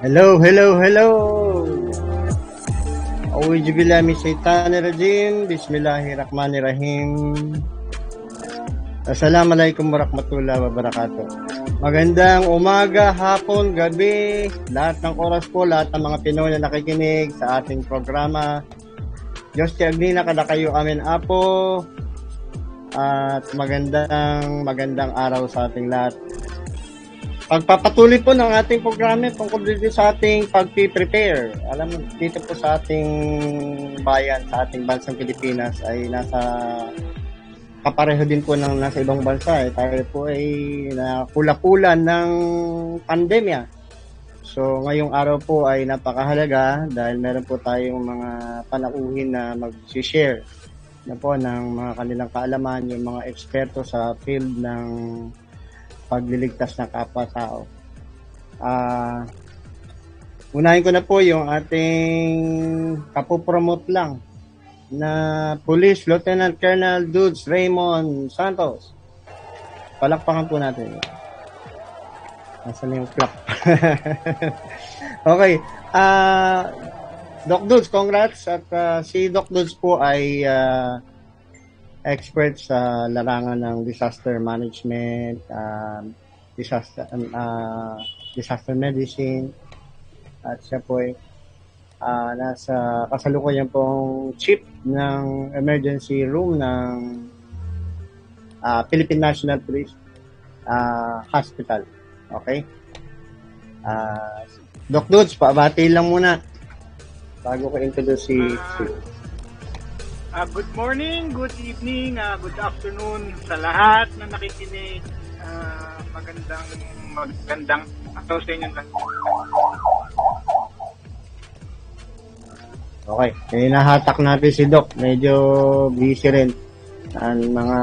Hello, hello, hello! Auzu billahi min shaitanir rajim. Bismillahirrahmanirrahim. Assalamualaikum warahmatullahi wabarakatuh. Magandang umaga, hapon, gabi, lahat ng oras po, lahat ng mga Pinoy na nakikinig sa ating programa. Diyos ti Agnina, kada kayo amin apo. At magandang, magandang araw sa ating lahat. Pagpapatuloy po ng ating programa tungkol dito sa ating pag-prepare. Alam mo, dito po sa ating bayan, sa ating bansang Pilipinas ay nasa kapareho din po ng nasa ibang bansa. Eh. Tayo po ay nakula-pula ng pandemya. So, ngayong araw po ay napakahalaga dahil meron po tayong mga panauhin na mag-share na po ng mga kanilang kaalaman, yung mga eksperto sa field ng pagliligtas ng kapwa-tao. Uh, unahin ko na po yung ating kapopromote lang na Police Lieutenant Colonel Dudes Raymond Santos. Palakpakan po natin. Nasaan yung clap? okay. Uh, Doc Dudes, congrats. At uh, si Doc Dudes po ay uh, expert sa larangan ng disaster management, uh, disaster uh, disaster medicine at siya po ay uh, nasa kasalukuyan pong chief ng emergency room ng uh, Philippine National Police uh, Hospital. Okay? Uh, Doc Dudes, pabati lang muna bago ko introduce si uh, Uh, good morning, good evening, uh, good afternoon sa lahat na nakikinig. Uh, magandang magandang araw sa inyo Okay, eh, natin si Doc. Medyo busy rin ang mga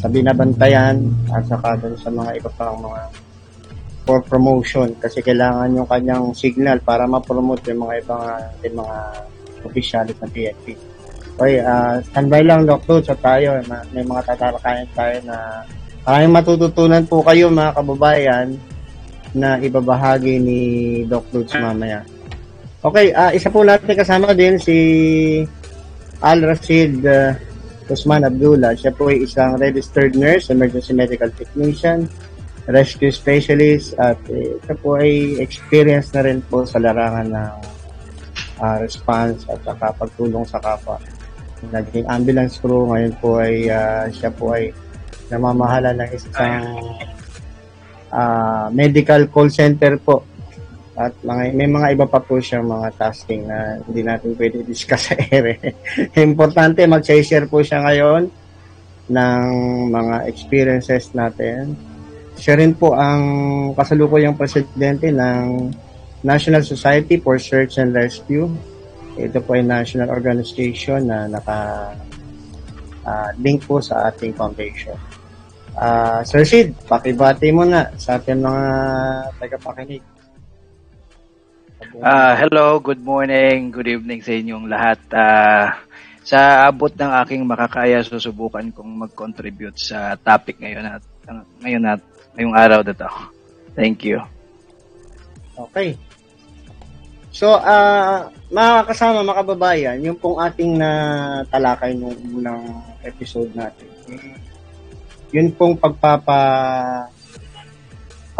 sa binabantayan at saka dun sa mga iba pang mga for promotion kasi kailangan yung kanyang signal para ma-promote yung mga ibang ating mga officialis ng PNP. Okay, uh, standby lang, Dr. sa tayo. May mga tatalakayan tayo na maraming matututunan po kayo, mga kababayan, na ibabahagi ni Doc Lutz mamaya. Okay, uh, isa po natin kasama din si Al Rashid uh, Usman Abdullah. Siya po ay isang registered nurse, emergency medical technician, rescue specialist, at eh, siya po ay experience na rin po sa larangan ng uh, response at saka pagtulong sa kapwa. Naging ambulance crew, ngayon po ay uh, siya po ay namamahala ng isang uh, medical call center po. At mga, may mga iba pa po siyang mga tasking na hindi natin pwede discuss sa ere. Importante, mag-share po siya ngayon ng mga experiences natin. Siya rin po ang kasalukuyang presidente ng National Society for Search and Rescue. Ito po ay national organization na naka uh, link po sa ating foundation. Uh, Sir Sid, pakibati mo na sa ating mga tagapakinig. Uh, hello, good morning, good evening sa inyong lahat. Uh, sa abot ng aking makakaya, susubukan kong mag-contribute sa topic ngayon at ngayon at ngayong araw na to. Thank you. Okay. So, uh, mga kasama, mga kababayan, yung pong ating na talakay nung unang episode natin, yun pong pagpapa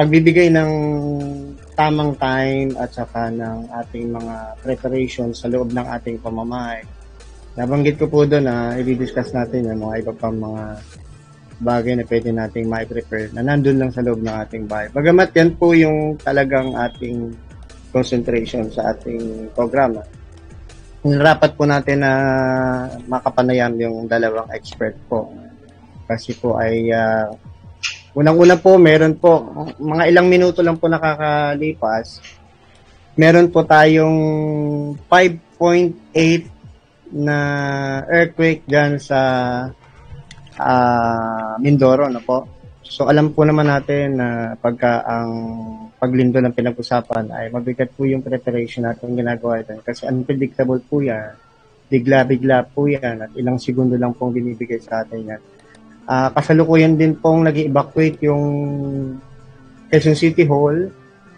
pagbibigay ng tamang time at saka ng ating mga preparation sa loob ng ating pamamahay. Nabanggit ko po doon na i-discuss natin yung mga iba pang mga bagay na pwede nating ma-prepare na nandun lang sa loob ng ating bahay. Bagamat yan po yung talagang ating concentration sa ating programa. Narapat po natin na makapanayam yung dalawang expert po. Kasi po ay uh, unang-una po meron po mga ilang minuto lang po nakakalipas. Meron po tayong 5.8 na earthquake dyan sa uh, Mindoro no po. So alam po naman natin na pagka ang paglindo ng pinag-usapan ay mabigat po yung preparation natin ginagawa ito kasi unpredictable po yan. Bigla-bigla po yan at ilang segundo lang pong binibigay sa atin yan. Uh, kasalukuyan din pong nag evacuate yung Quezon City Hall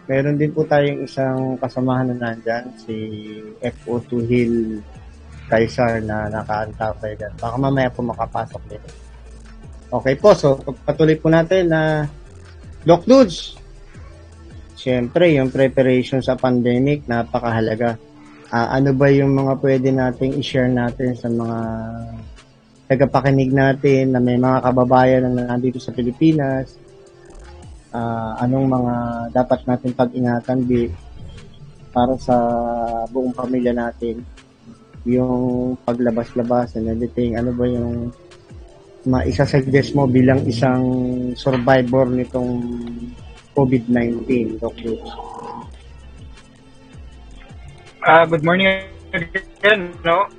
meron din po tayong isang kasamahan na nandyan, si FO2 Hill Kaisar na nakaantapay dyan. Baka mamaya po makapasok dito. Okay po, so patuloy po natin na Doc Dudes. Siyempre, yung preparation sa pandemic, napakahalaga. Ah, ano ba yung mga pwede nating i-share natin sa mga tagapakinig natin na may mga kababayan na nandito sa Pilipinas? Ah, anong mga dapat natin pag-ingatan di para sa buong pamilya natin? Yung paglabas-labas and everything, ano ba yung maisa-suggest mo bilang isang survivor nitong COVID-19, Doc? Ah, good morning again, no?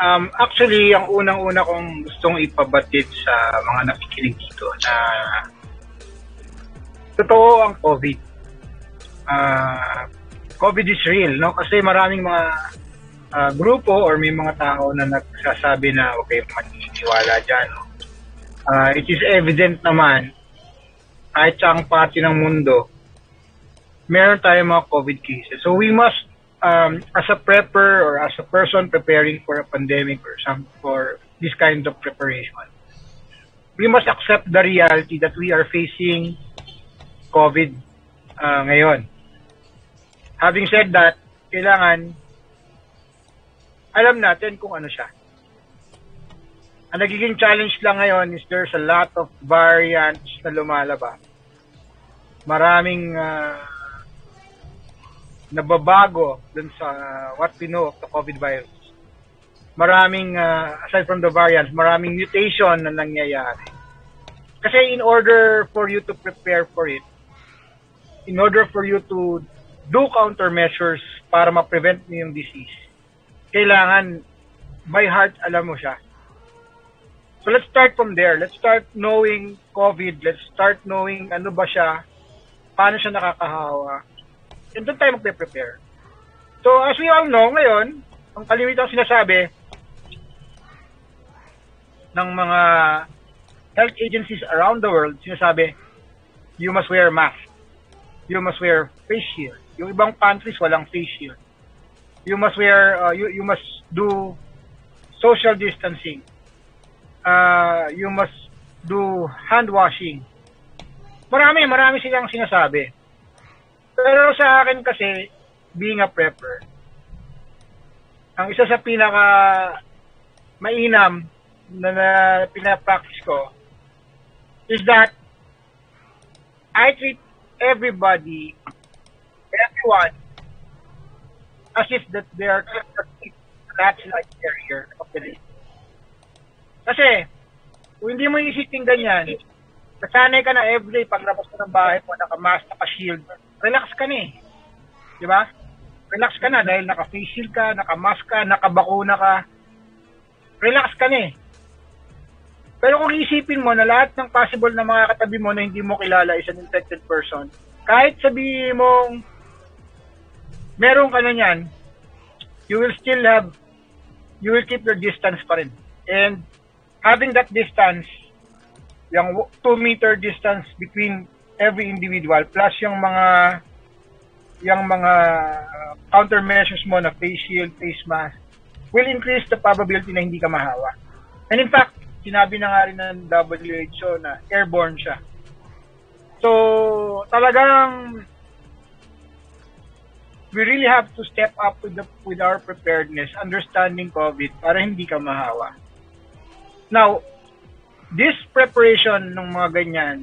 Um, actually, ang unang-una kong gustong ipabatid sa mga nakikinig dito na totoo ang COVID. Ah, COVID is real, no? Kasi maraming mga ah, grupo or may mga tao na nagsasabi na okay, maniniwala dyan, no? Ah, it is evident naman kahit sa ang parte ng mundo, meron tayong mga COVID cases. So we must um, as a prepper or as a person preparing for a pandemic or some for this kind of preparation, we must accept the reality that we are facing COVID uh, ngayon. Having said that, kailangan alam natin kung ano siya. Ang nagiging challenge lang ngayon is there's a lot of variants na lumalabas. Maraming uh, nababago dun sa what we know of the COVID virus. Maraming, uh, aside from the variants, maraming mutation na nangyayari. Kasi in order for you to prepare for it, in order for you to do countermeasures para ma-prevent mo yung disease, kailangan by heart alam mo siya. So let's start from there. Let's start knowing COVID. Let's start knowing ano ba siya, paano siya nakakahawa, and doon tayo magpe-prepare. So, as we all know, ngayon, ang kalimitang sinasabi ng mga health agencies around the world, sinasabi, you must wear mask. You must wear face shield. Yung ibang countries, walang face shield. You must wear, uh, you, you must do social distancing. Uh, you must do hand washing. Marami, marami silang sinasabi. Pero sa akin kasi, being a prepper, ang isa sa pinaka mainam na, na pinapractice ko is that I treat everybody, everyone, as if that they are natural carrier of the disease. Kasi, kung hindi mo isipin ganyan, nasanay ka na everyday paglabas mo ng bahay mo, naka-mask, naka-shield, relax ka na eh. Di ba? Relax ka na dahil naka-face shield ka, naka-mask ka, nakabakuna ka. Relax ka na eh. Pero kung isipin mo na lahat ng possible na mga katabi mo na hindi mo kilala is an infected person, kahit sabihin mong meron ka na niyan, you will still have, you will keep your distance pa rin. And having that distance, yung 2 meter distance between every individual plus yung mga yung mga countermeasures mo na face shield, face mask will increase the probability na hindi ka mahawa. And in fact, sinabi na nga rin ng WHO na airborne siya. So, talagang we really have to step up with the with our preparedness, understanding COVID para hindi ka mahawa. Now, this preparation ng mga ganyan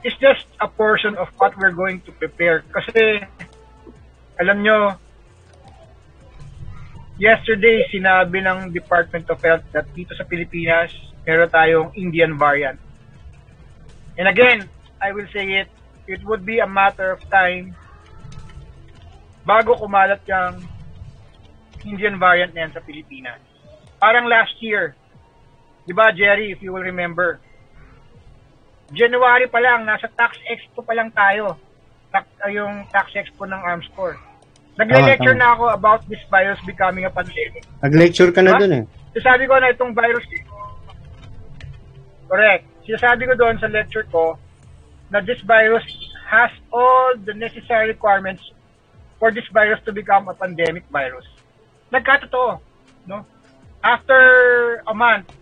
is just a portion of what we're going to prepare. Kasi, alam nyo, yesterday, sinabi ng Department of Health that dito sa Pilipinas, meron tayong Indian variant. And again, I will say it, it would be a matter of time bago kumalat yung Indian variant na yan sa Pilipinas. Parang last year, di ba Jerry, if you will remember, January pa lang, nasa tax expo pa lang tayo. Uh, yung tax expo ng Arms Corps. Nagle-lecture Tama, tama. na ako about this virus becoming a pandemic. Nag-lecture ka na Diba? dun eh. Sasabi ko na itong virus Correct. Sinasabi ko doon sa lecture ko na this virus has all the necessary requirements for this virus to become a pandemic virus. Nagkatotoo, no? After a month,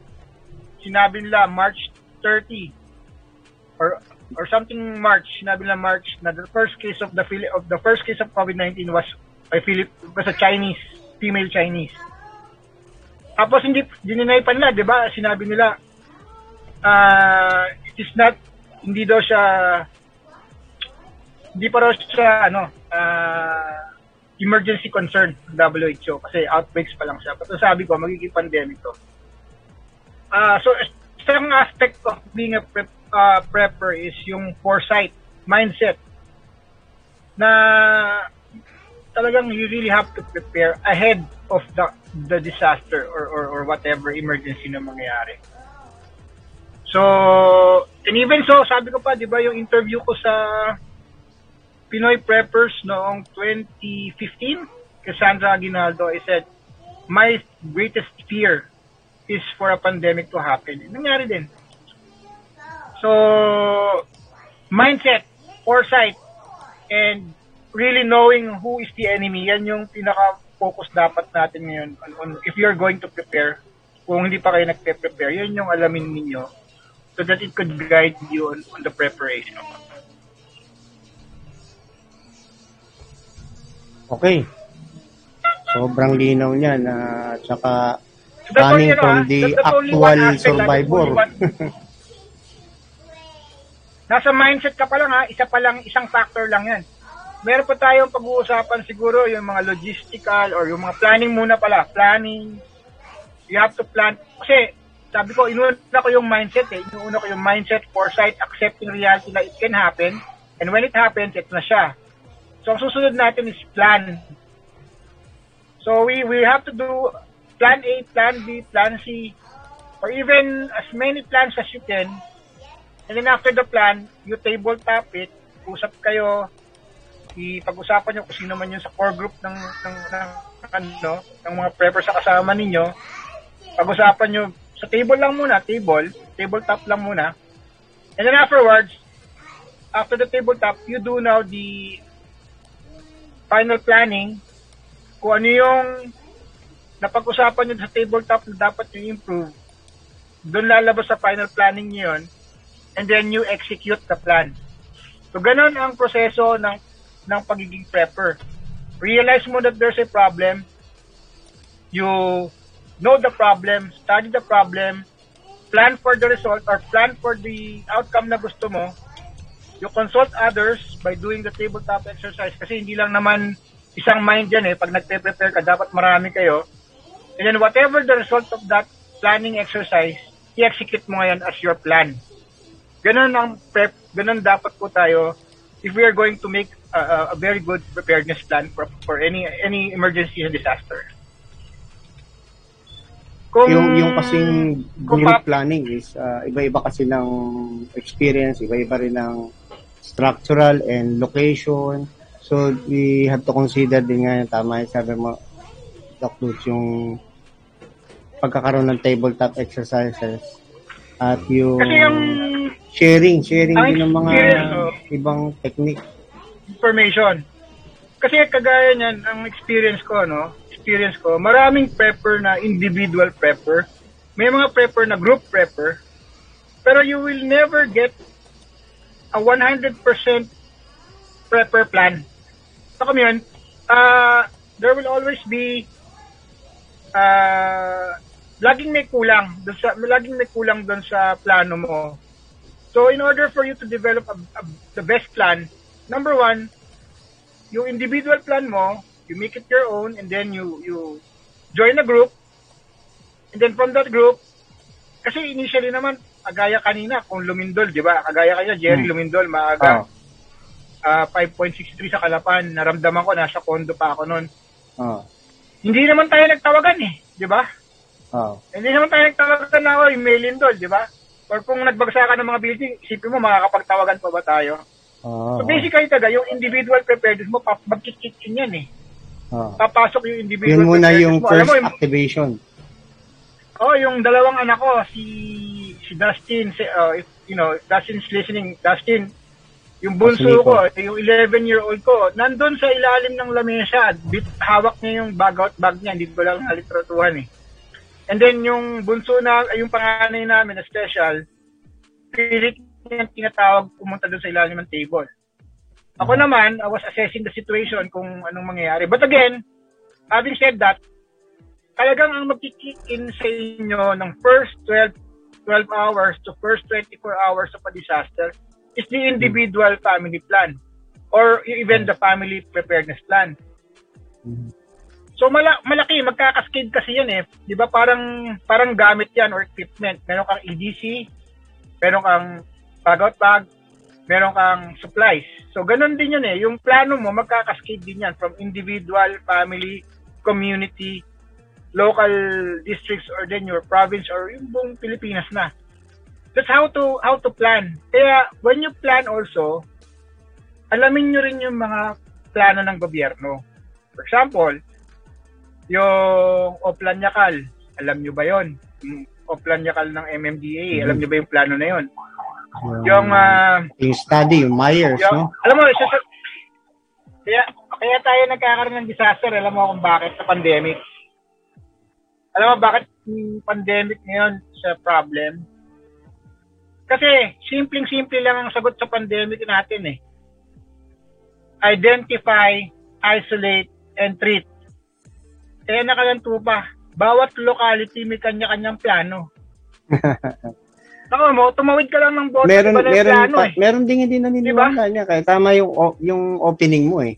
sinabi nila March 30 or or something March, sinabi nila March na the first case of the of the first case of COVID-19 was a Philip was a Chinese, female Chinese. Tapos hindi dininay pa nila, 'di ba? Sinabi nila uh, it is not hindi daw siya hindi pa raw siya ano uh, emergency concern ng WHO kasi outbreaks pa lang siya. Pero sabi ko magiging pandemic to. Uh, so isang aspect of being a prep, uh, prepper is yung foresight, mindset na talagang you really have to prepare ahead of the the disaster or or, or whatever emergency na mangyayari. So, and even so, sabi ko pa, di ba, yung interview ko sa Pinoy Preppers noong 2015, Cassandra Aguinaldo, I said, my greatest fear is for a pandemic to happen. Nangyari din. So, mindset, foresight, and really knowing who is the enemy, yan yung pinaka-focus dapat natin ngayon. On, on, if you're going to prepare, kung hindi pa kayo nagpe-prepare, yun yung alamin ninyo so that it could guide you on, on the preparation. Okay. Sobrang linaw niya na tsaka So that's coming from ah, the actual ah, survivor. Nasa mindset ka pa lang ha, isa pa lang, isang factor lang yan. Meron pa tayong pag-uusapan siguro yung mga logistical or yung mga planning muna pala. Planning, you have to plan. Kasi, sabi ko, inuuna ko yung mindset eh. Inuuna ko yung mindset, foresight, accepting reality na it can happen. And when it happens, ito na siya. So, ang susunod natin is plan. So, we, we have to do plan A, plan B, plan C, or even as many plans as you can. And then after the plan, you tabletop it, usap kayo, ipag-usapan nyo kung sino man yun sa core group ng, ng, ng, ano, ng mga preppers sa kasama ninyo. Pag-usapan nyo, sa table lang muna, table, tabletop lang muna. And then afterwards, after the tabletop, you do now the final planning kung ano yung napag-usapan nyo sa tabletop na dapat nyo improve. Doon lalabas sa final planning nyo yun and then you execute the plan. So, ganun ang proseso ng, ng pagiging prepper. Realize mo that there's a problem. You know the problem, study the problem, plan for the result or plan for the outcome na gusto mo. You consult others by doing the tabletop exercise kasi hindi lang naman isang mind yan eh. Pag nagpe-prepare ka, dapat marami kayo. And then whatever the result of that planning exercise, i-execute mo ngayon as your plan. Ganun ang prep, ganun dapat po tayo if we are going to make a, a, a very good preparedness plan for, for any any emergency and disaster. Kung, yung yung kasing kung pa- planning is uh, iba-iba kasi ng experience, iba-iba rin ng structural and location. So we have to consider din nga yung tama yung sabi mo Doc Lutz, yung pagkakaroon ng tabletop exercises at yung kasi yung sharing, sharing din ng mga oh. ibang technique. information. Kasi kagaya niyan, ang experience ko, no? Experience ko, maraming prepper na individual prepper. May mga prepper na group prepper. Pero you will never get a 100% prepper plan. So kami yun, uh, there will always be uh, laging may kulang dun sa laging may kulang doon sa plano mo. So in order for you to develop a, a- the best plan, number one, yung individual plan mo, you make it your own and then you you join a group and then from that group kasi initially naman kagaya kanina kung lumindol, 'di ba? Kagaya kanya Jerry Hmm. lumindol maaga. Oh. ah, 5.63 sa Kalapan, naramdaman ko nasa condo pa ako noon. Oh. Hindi naman tayo nagtawagan eh, 'di ba? Oh. Hindi naman tayo nagtawagan na, oy, may lindol, 'di ba? Or kung nagbagsakan ng mga building, isipin mo makakapagtawagan pa ba tayo? Oh. So basically taga, yung individual preparedness mo, pa- magkikik yan eh. Oh. Papasok yung individual Yun muna yung mo. First mo, yung, activation. oh, yung dalawang anak ko, si si Dustin, si, uh, if, you know, if Dustin's listening, Dustin, Yung bunso ko, yung 11-year-old ko, nandun sa ilalim ng lamesa, bit, hawak niya yung bag out bag niya, hindi ko lang nalitratuhan eh. And then yung bunso na, yung panganay namin na special, pilit niya tinatawag pumunta doon sa ilalim ng table. Ako naman, I was assessing the situation kung anong mangyayari. But again, having said that, talagang ang magkikick in sa inyo ng first 12, 12 hours to first 24 hours of a disaster is the individual family plan or even the family preparedness plan. Mhm. So mala- malaki, magkakaskade kasi yan eh. 'Di ba parang parang gamit yan or equipment. Meron kang EDC, meron kang bag out bag, meron kang supplies. So ganun din yun eh. Yung plano mo magkakaskade din yan from individual, family, community, local districts or then your province or yung buong Pilipinas na. That's how to how to plan. Kaya when you plan also, alamin nyo rin yung mga plano ng gobyerno. For example, yung Oplan Yakal, alam nyo ba yon? Yung Oplan Yakal ng MMDA, alam nyo ba yung plano na yon? Yung, ah, yung study, yung Myers, yung, no? alam mo, isa sa, kaya, kaya tayo nagkakaroon ng disaster, alam mo kung bakit sa pandemic. Alam mo bakit yung pandemic ngayon sa problem? Kasi simpleng-simple lang ang sagot sa pandemic natin eh. Identify, isolate, and treat. Kaya nakalanto pa. Bawat locality may kanya-kanyang plano. Ako mo, tumawid ka lang ng bote, meron yung meron plano pa, eh. meron din hindi naniniwala niya kaya tama yung yung opening mo eh.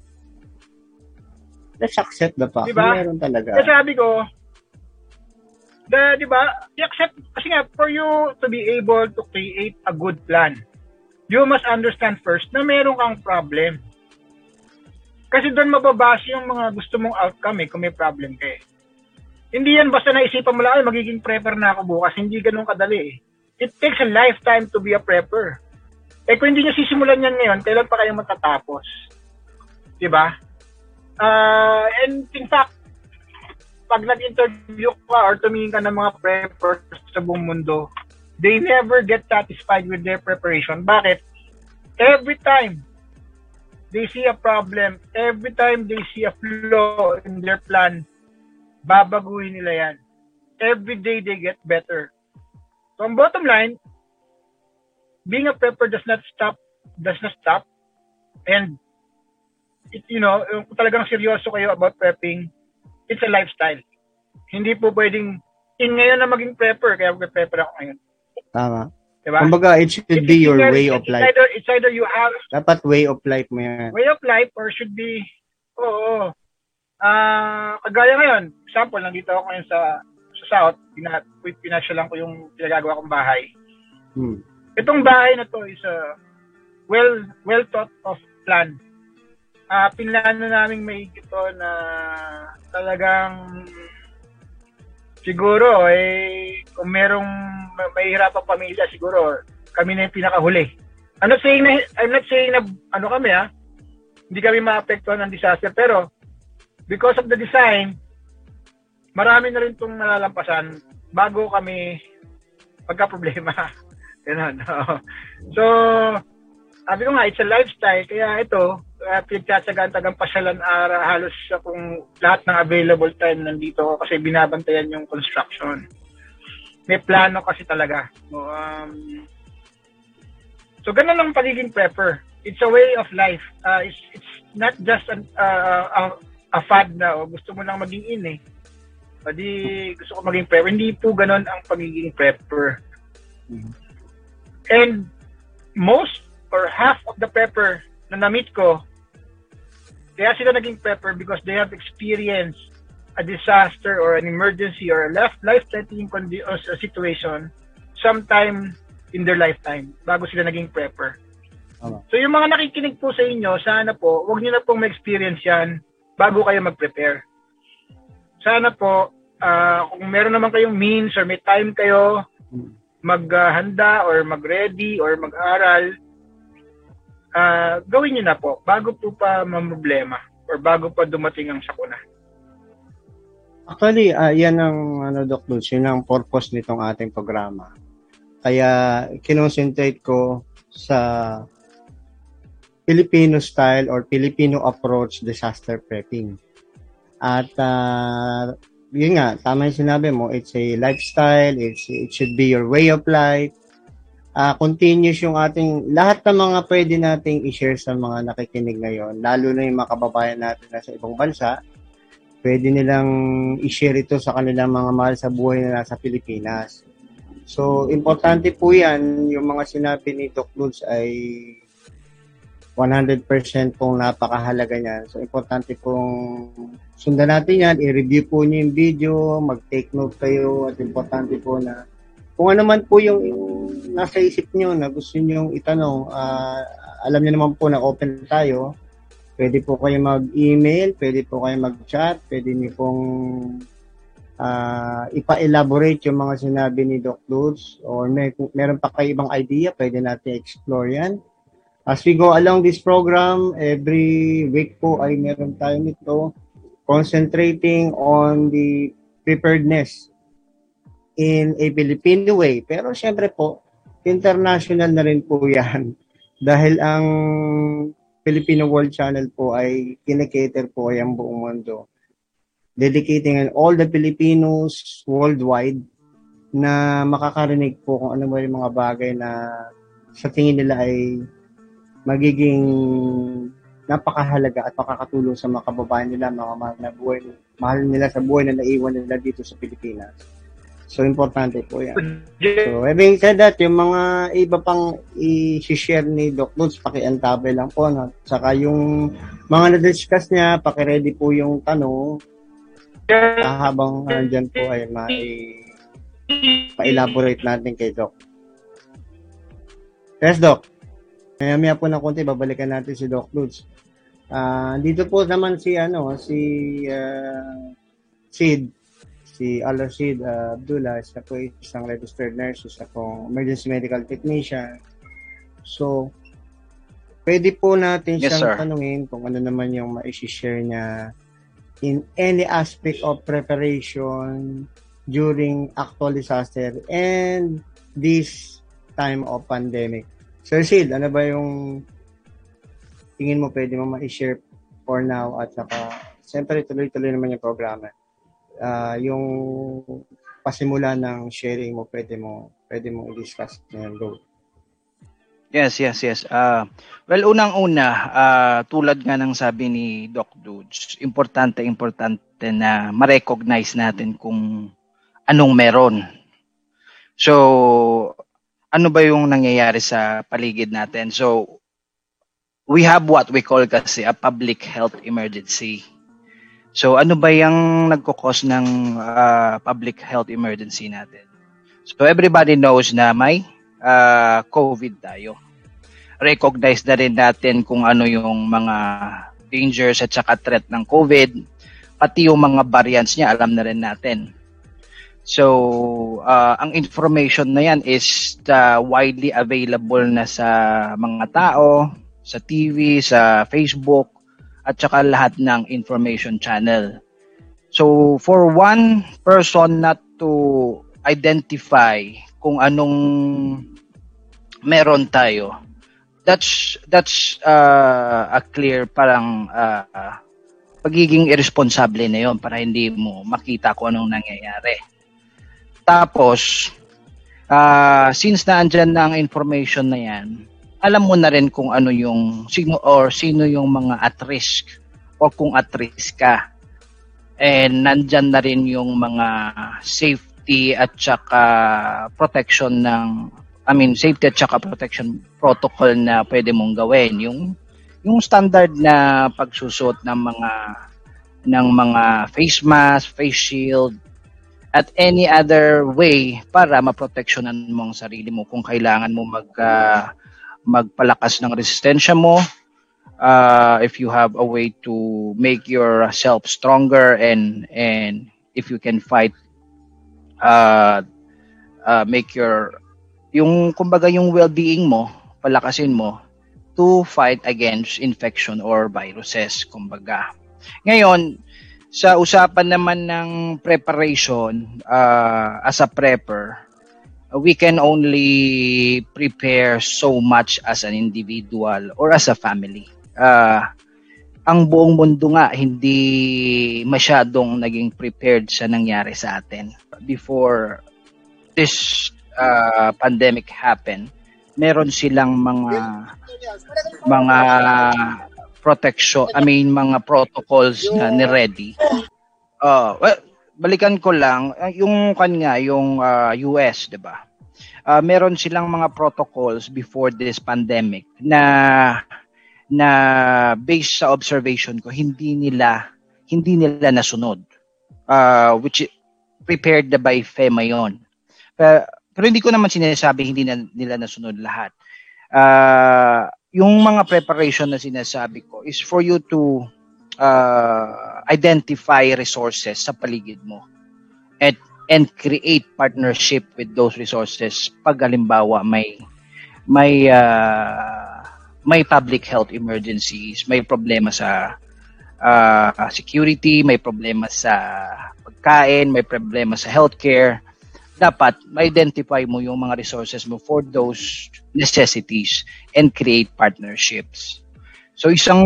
Let's accept the fact. Diba? Meron talaga. Kaya sabi ko, the, di ba, i-accept, kasi nga, for you to be able to create a good plan, you must understand first na meron kang problem. Kasi doon mababase yung mga gusto mong outcome eh, kung may problem ka eh. Hindi yan basta naisipan mo lang, ay, magiging prepper na ako bukas. Hindi ganun kadali eh. It takes a lifetime to be a prepper. Eh kung hindi nyo sisimulan yan ngayon, kailan pa kayo matatapos? Di ba? Uh, and in fact, pag nag-interview ka or tumingin ka ng mga preppers sa buong mundo, they never get satisfied with their preparation. Bakit? Every time they see a problem, every time they see a flaw in their plan, babaguhin nila yan. Every day they get better. So, ang bottom line, being a prepper does not stop, does not stop. And, it, you know, talagang seryoso kayo about prepping, it's a lifestyle. Hindi po pwedeng, in ngayon na maging prepper, kaya mag-prepper ako ngayon. Tama. Diba? Kumbaga, it should It's be your either- way of it's life. Either, it's either you have Dapat way of life mo yan. way of life or should be, oo. Ah, kagaya ngayon, example, nandito ako ngayon sa sa South, pina, pinasyalan ko yung pinagagawa kong bahay. Hmm. Itong bahay na to is a well well thought of plan. Ah, pinlano namin may ito na talagang siguro eh kung merong ma- mahihirapang pamilya siguro kami na yung pinakahuli. I'm not saying na I'm not saying na ano kami ha. Hindi kami maapektuhan ng disaster pero because of the design marami na rin itong nalalampasan bago kami pagka-problema. Ganun. so, sabi ko nga, it's a lifestyle. Kaya ito, uh, pinagtsatsagaan tagang pasyalan ara halos kung lahat ng available time nandito ako kasi binabantayan yung construction. May plano kasi talaga. No, um, so, ganun ang pagiging prepper. It's a way of life. Uh, it's, it's not just an, uh, a, a fad na o gusto mo lang maging in eh. Di gusto ko maging prepper. Hindi po ganun ang pagiging prepper. Mhm. And most or half of the prepper na na-meet ko, kaya sila naging prepper because they have experienced a disaster or an emergency or a life- life-threatening condi- a situation sometime in their lifetime bago sila naging prepper. So yung mga nakikinig po sa inyo, sana po, huwag niyo na pong ma-experience yan bago kayo mag-prepare. Sana po, ah, kung meron naman kayong means or may time kayo, Hmm. maghanda or mag-ready or mag-aral, ah gawin nyo na po bago po pa mamroblema or bago pa dumating ang sakuna. Actually, ah, yan ang ano Doc Lutz, yun ang purpose nitong ating programa. Kaya kinonsentrate ko sa Filipino style or Filipino approach disaster prepping. At uh, yun nga, tama yung sinabi mo, it's a lifestyle, it's, it should be your way of life. Uh, continuous yung ating, lahat ng mga pwede nating i-share sa mga nakikinig ngayon, lalo na yung mga kababayan natin na sa ibang bansa, pwede nilang i-share ito sa kanilang mga mahal sa buhay na nasa Pilipinas. So, importante po yan, yung mga sinabi ni Doc Lutz ay 100% pong napakahalaga niyan. So, importante pong sundan natin yan, i-review po niyo yung video, mag-take note kayo, at importante po na kung ano man po yung, yung nasa isip niyo na gusto niyo itanong, uh, alam niyo naman po na open tayo. Pwede po kayo mag-email, pwede po kayo mag-chat, pwede niyo pong uh, ipa-elaborate yung mga sinabi ni Doc Lutz or may, meron pa kayo ibang idea, pwede natin explore yan. As we go along this program, every week po ay meron tayo nito concentrating on the preparedness in a Filipino way. Pero syempre po, international na rin po yan. Dahil ang Filipino World Channel po ay kinikater po ay ang buong mundo. Dedicating all the Filipinos worldwide na makakarinig po kung ano ba yung mga bagay na sa tingin nila ay magiging napakahalaga at makakatulong sa mga kababayan nila, mga mahal na buhay, mahal nila sa buhay na naiwan nila dito sa Pilipinas. So, importante po yan. So, having said that, yung mga iba pang i-share ni Doc Lutz, pakiantabi lang po. No? Saka yung mga na-discuss niya, pakiready po yung tanong. Uh, habang nandyan po ay ma pa-elaborate natin kay Doc. Yes, Doc. Maya-maya po ng konti, babalikan natin si Doc Lutz. Uh, dito po naman si, ano, si uh, Sid, si Al-Rashid uh, Abdullah, siya po isang registered nurse, isa pong emergency medical technician. So, pwede po natin yes, siyang sir. tanungin kung ano naman yung ma-share niya in any aspect of preparation during actual disaster and this time of pandemic. Sir Sid, ano ba yung tingin mo pwede mo ma-share for now at saka siyempre tuloy-tuloy naman yung programa. Uh, yung pasimula ng sharing mo pwede mo pwede mo i-discuss ngayon go. Yes, yes, yes. Uh, well, unang-una, uh, tulad nga ng sabi ni Doc Dudes, importante, importante na ma-recognize natin kung anong meron. So, ano ba yung nangyayari sa paligid natin. So, we have what we call kasi a public health emergency. So, ano ba yung nagkukos ng uh, public health emergency natin? So, everybody knows na may uh, COVID tayo. Recognize na rin natin kung ano yung mga dangers at saka threat ng COVID. Pati yung mga variants niya, alam na rin natin. So, uh, ang information na yan is uh, widely available na sa mga tao, sa TV, sa Facebook, at saka lahat ng information channel. So, for one person not to identify kung anong meron tayo, that's that's uh, a clear parang uh, pagiging irresponsible na yon para hindi mo makita kung anong nangyayari. Tapos, uh, since naandyan na ang information na yan, alam mo na rin kung ano yung sino or sino yung mga at risk o kung at risk ka. And nandyan na rin yung mga safety at saka protection ng I mean safety at saka protection protocol na pwede mong gawin. Yung yung standard na pagsusot ng mga ng mga face mask, face shield, at any other way para maproteksyonan mo ang sarili mo kung kailangan mo mag uh, magpalakas ng resistensya mo uh, if you have a way to make yourself stronger and and if you can fight uh, uh, make your yung kumbaga yung well-being mo palakasin mo to fight against infection or viruses kumbaga. Ngayon sa usapan naman ng preparation uh, as a prepper, we can only prepare so much as an individual or as a family. Uh, ang buong mundo nga hindi masyadong naging prepared sa nangyari sa atin. Before this uh, pandemic happened, meron silang mga mga protection, I mean mga protocols na ni-ready. Uh, well, balikan ko lang, yung kanya, yung uh, US, 'di ba? Uh, meron silang mga protocols before this pandemic na na based sa observation ko hindi nila hindi nila nasunod. Uh, which prepared by FEMA yon pero, pero hindi ko naman sinasabi hindi na, nila nasunod lahat. Uh, yung mga preparation na sinasabi ko is for you to uh, identify resources sa paligid mo and and create partnership with those resources pag halimbawa may may uh, may public health emergencies, may problema sa uh, security, may problema sa pagkain, may problema sa healthcare, dapat ma-identify mo yung mga resources mo for those necessities and create partnerships. So isang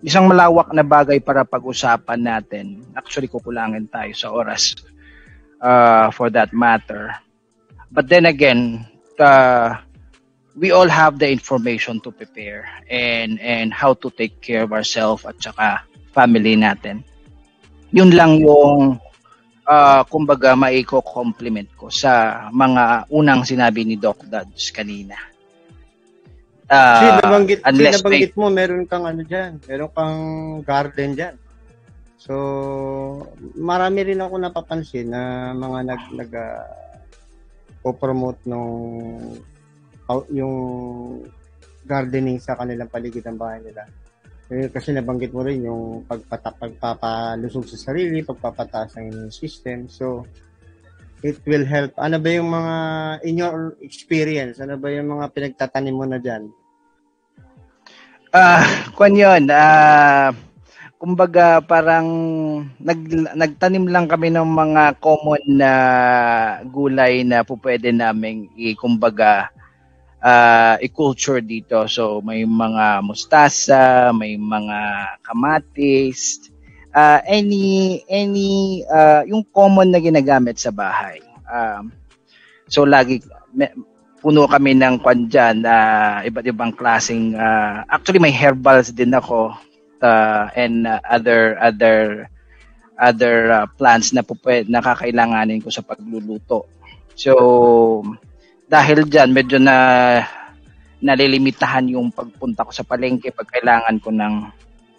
isang malawak na bagay para pag-usapan natin. Actually kukulangin tayo sa oras uh, for that matter. But then again, uh, we all have the information to prepare and and how to take care of ourselves at saka family natin. Yun lang yung uh, kumbaga maiko-compliment ko sa mga unang sinabi ni Doc Dads kanina. Uh, si nabanggit, si nabanggit mo, meron kang ano dyan, meron kang garden dyan. So, marami rin ako napapansin na mga nag, nag uh, promote nung yung gardening sa kanilang paligid ng bahay nila. Eh, kasi nabanggit mo rin yung pagpata, pagpapalusog sa sarili, pagpapataas ng immune system. So, it will help. Ano ba yung mga, in your experience, ano ba yung mga pinagtatanim mo na dyan? Ah, uh, kwan yun. Ah, uh, kumbaga parang nag, nagtanim lang kami ng mga common na gulay na po pwede naming i kumbaga uh, i-culture dito. So may mga mustasa, may mga kamatis, uh, any any uh, yung common na ginagamit sa bahay. Um, so lagi puno kami ng kwan dyan, uh, iba't ibang klaseng uh, actually may herbals din ako uh, and uh, other other other uh, plants na po na kakailanganin ko sa pagluluto. So dahil diyan medyo na nalilimitahan yung pagpunta ko sa palengke pag kailangan ko ng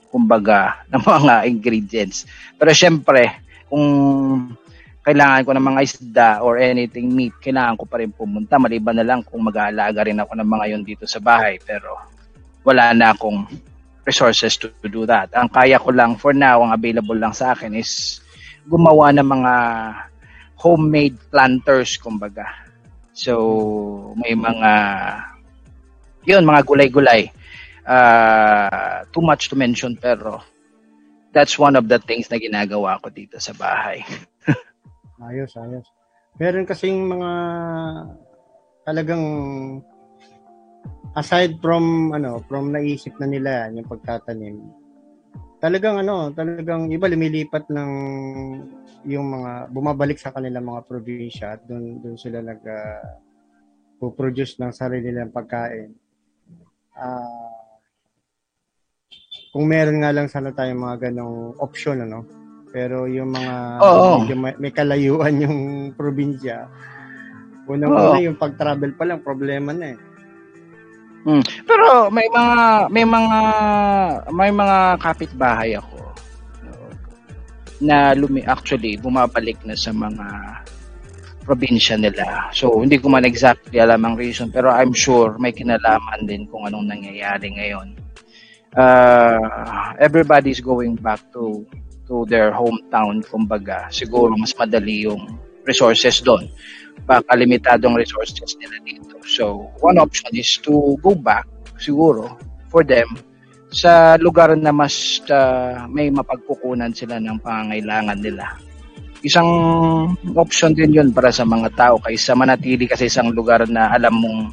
kumbaga ng mga ingredients. Pero syempre, kung kailangan ko ng mga isda or anything meat, kailangan ko pa rin pumunta. Maliban na lang kung mag-aalaga rin ako ng mga yon dito sa bahay. Pero wala na akong resources to, to do that. Ang kaya ko lang for now, ang available lang sa akin is gumawa ng mga homemade planters, kumbaga. So, may mga, yun, mga gulay-gulay. Uh, too much to mention, pero that's one of the things na ginagawa ko dito sa bahay. ayos, ayos. Meron kasing mga talagang aside from ano, from naisip na nila yung pagtatanim. Talagang ano, talagang iba lumilipat ng yung mga bumabalik sa kanilang mga probinsya at doon doon sila nag uh, produce ng sarili nilang pagkain. Uh, kung meron nga lang sana tayong mga ganong option ano. Pero yung mga Oo. medyo may, may kalayuan yung probinsya. Unang-una yung pag-travel pa lang problema na eh. Hmm. Pero may mga may mga may mga kapitbahay ako na lumi actually bumabalik na sa mga probinsya nila. So, hindi ko man exactly alam ang reason, pero I'm sure may kinalaman din kung anong nangyayari ngayon. Uh, everybody's going back to to their hometown, kumbaga. Siguro mas madali yung resources doon. Baka limitadong resources nila dito. So, one option is to go back, siguro, for them, sa lugar na mas uh, may mapagkukunan sila ng pangangailangan nila. isang option din yun para sa mga tao kaysa manatili ka sa isang lugar na alam mong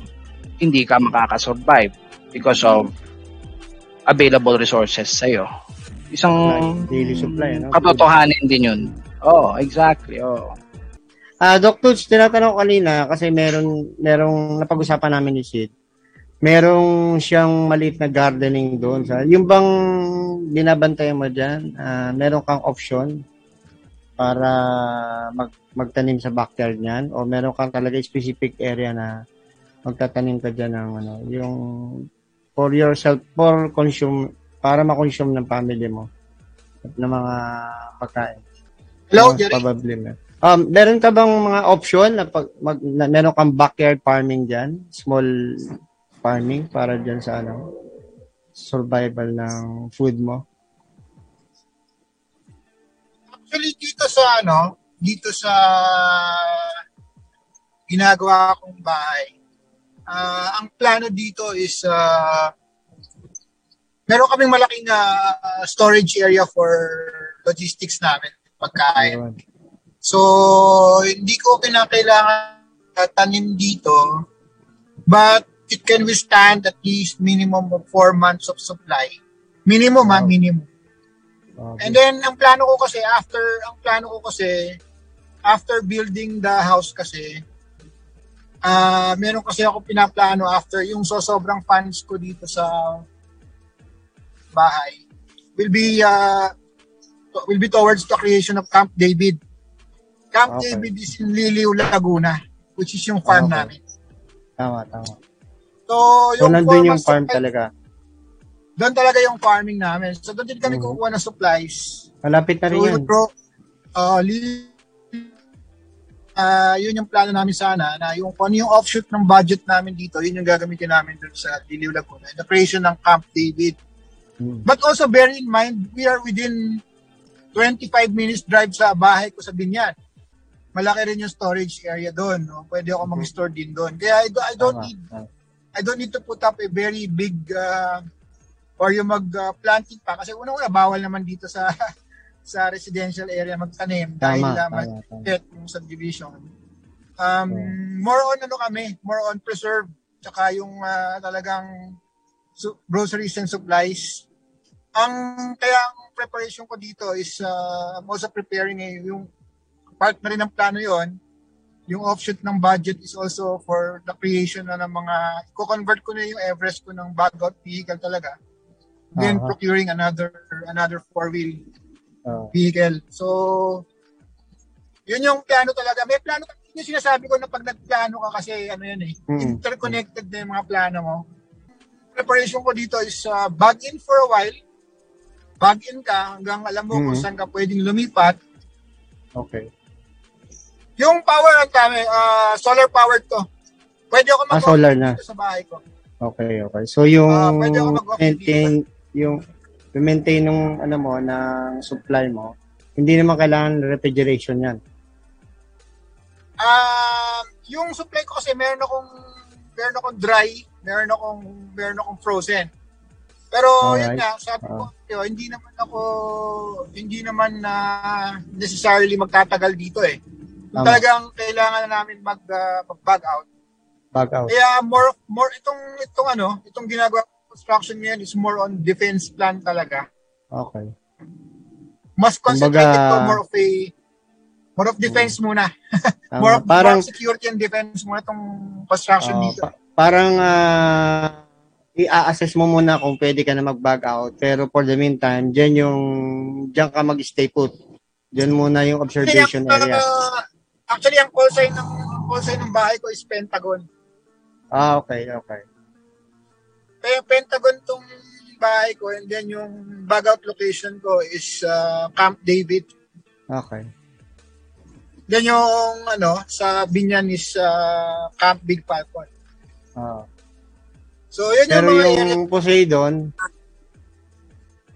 hindi ka makakasurvive because of available resources sa'yo. Isang daily supply, ano? katotohanan din yun. Oo, oh, exactly. Oh. Ah, Doc Tuts, tinatanong ko kanina kasi meron merong napag-usapan namin ni Sid. Merong siyang maliit na gardening doon sa yung bang binabantayan mo diyan, ah, meron kang option para mag magtanim sa backyard niyan o meron kang talaga specific area na magtatanim ka diyan ng ano, yung for yourself for consume para ma-consume ng family mo at ng mga pagkain. Hello, Jerry. Probably meron. Um, meron ka bang mga option na pag mag, na, meron kang backyard farming diyan, small farming para diyan sa ano survival ng food mo? Actually, dito sa ano, dito sa ginagawa kong bahay, ah, ang plano dito is uh, meron kaming malaking ah, storage area for logistics namin, pagkain. So, hindi ko kinakailangan tanim dito, but it can withstand at least minimum of 4 months of supply. Minimum ha, Wow. minimum. Okay. And then, ang plano ko kasi, after, ang plano ko kasi, after building the house kasi, ah meron kasi ako pinaplano after yung so sobrang funds ko dito sa bahay will be uh, will be towards the creation of Camp David. Camp Okay. David is in Liliw, Laguna, which is yung farm Okay. namin. Tama, tama. So, So, yung nandun four yung farm supply- talaga. Doon talaga yung farming namin. So, doon din kami Mhm. kukuha ng supplies. Malapit na rin So, would grow, uh, li- ah, yun yung plano namin sana na yung kung ano yung offshoot ng budget namin dito, yun yung gagamitin namin dun sa Diliw Laguna. The creation ng Camp David. Hmm. But also bear in mind, we are within 25 minutes drive sa bahay ko sa Binyan. Malaki rin yung storage area doon. No? Pwede ako mag-store din doon. Kaya I, do- I don't need. I don't need to put up a very big uh, or yung mag-planting pa kasi unang-una bawal naman dito sa sa residential area magtanim dahil Tama, uh, tama, tama. mag-pet yung subdivision. Um, more on ano kami, more on preserve tsaka yung uh, talagang su- groceries and supplies. Ang kaya ang preparation ko dito is uh, I'm also preparing eh, yung part na rin ng plano yon yung offshoot ng budget is also for the creation na ng mga, ko-convert ko na yung Everest ko ng bag-out vehicle talaga. Then Aha. procuring another another four-wheel Oo. vehicle. So, yun yung plano talaga. May plano, yun yung sinasabi ko na pag nagplano ka kasi ano yan eh, Mm. interconnected na yung mga plano mo. Preparation ko dito is uh, bag in for a while, bag in ka hanggang alam mo kung Mm. saan ka pwedeng lumipat, Okay. Yung power ang kami, ah, solar powered to. Pwede ako Ah, mag solar na. sa bahay ko. Okay, okay. So yung Ah, pwede ako mag-off maintain yung maintain ng ano mo ng supply mo, hindi naman kailangan refrigeration 'yan. Ah, yung supply ko kasi meron akong meron akong dry, meron akong meron akong frozen. Pero yun Alright. nga, sabi ko, yo, hindi naman ako hindi naman na necessarily magtatagal dito eh. Tama. talagang kailangan na namin mag ah, mag-bag out. Bag out. Kaya more more itong itong ano, itong ginagawa construction ngayon is more on defense plan talaga. Okay. mas concentrated Kumbaga- to more of a more of defense muna. More of parang more security and defense muna itong construction oh, dito. pa- parang ah, i-assess mo muna kung pwede ka na mag-bag out. Pero for the meantime, diyan yung diyan ka mag-stay put. Diyan muna yung observation Kaya, area. uh, actually, ang call sign ng call sign ng bahay ko is Pentagon. Ah, okay, okay. Kaya Pentagon tong bahay ko and then yung bag out location ko is uh, Camp David. Okay. Then yung ano sa Binyan is uh, Camp Big Falcon. Ah. So yun Pero yung mga yung Poseidon,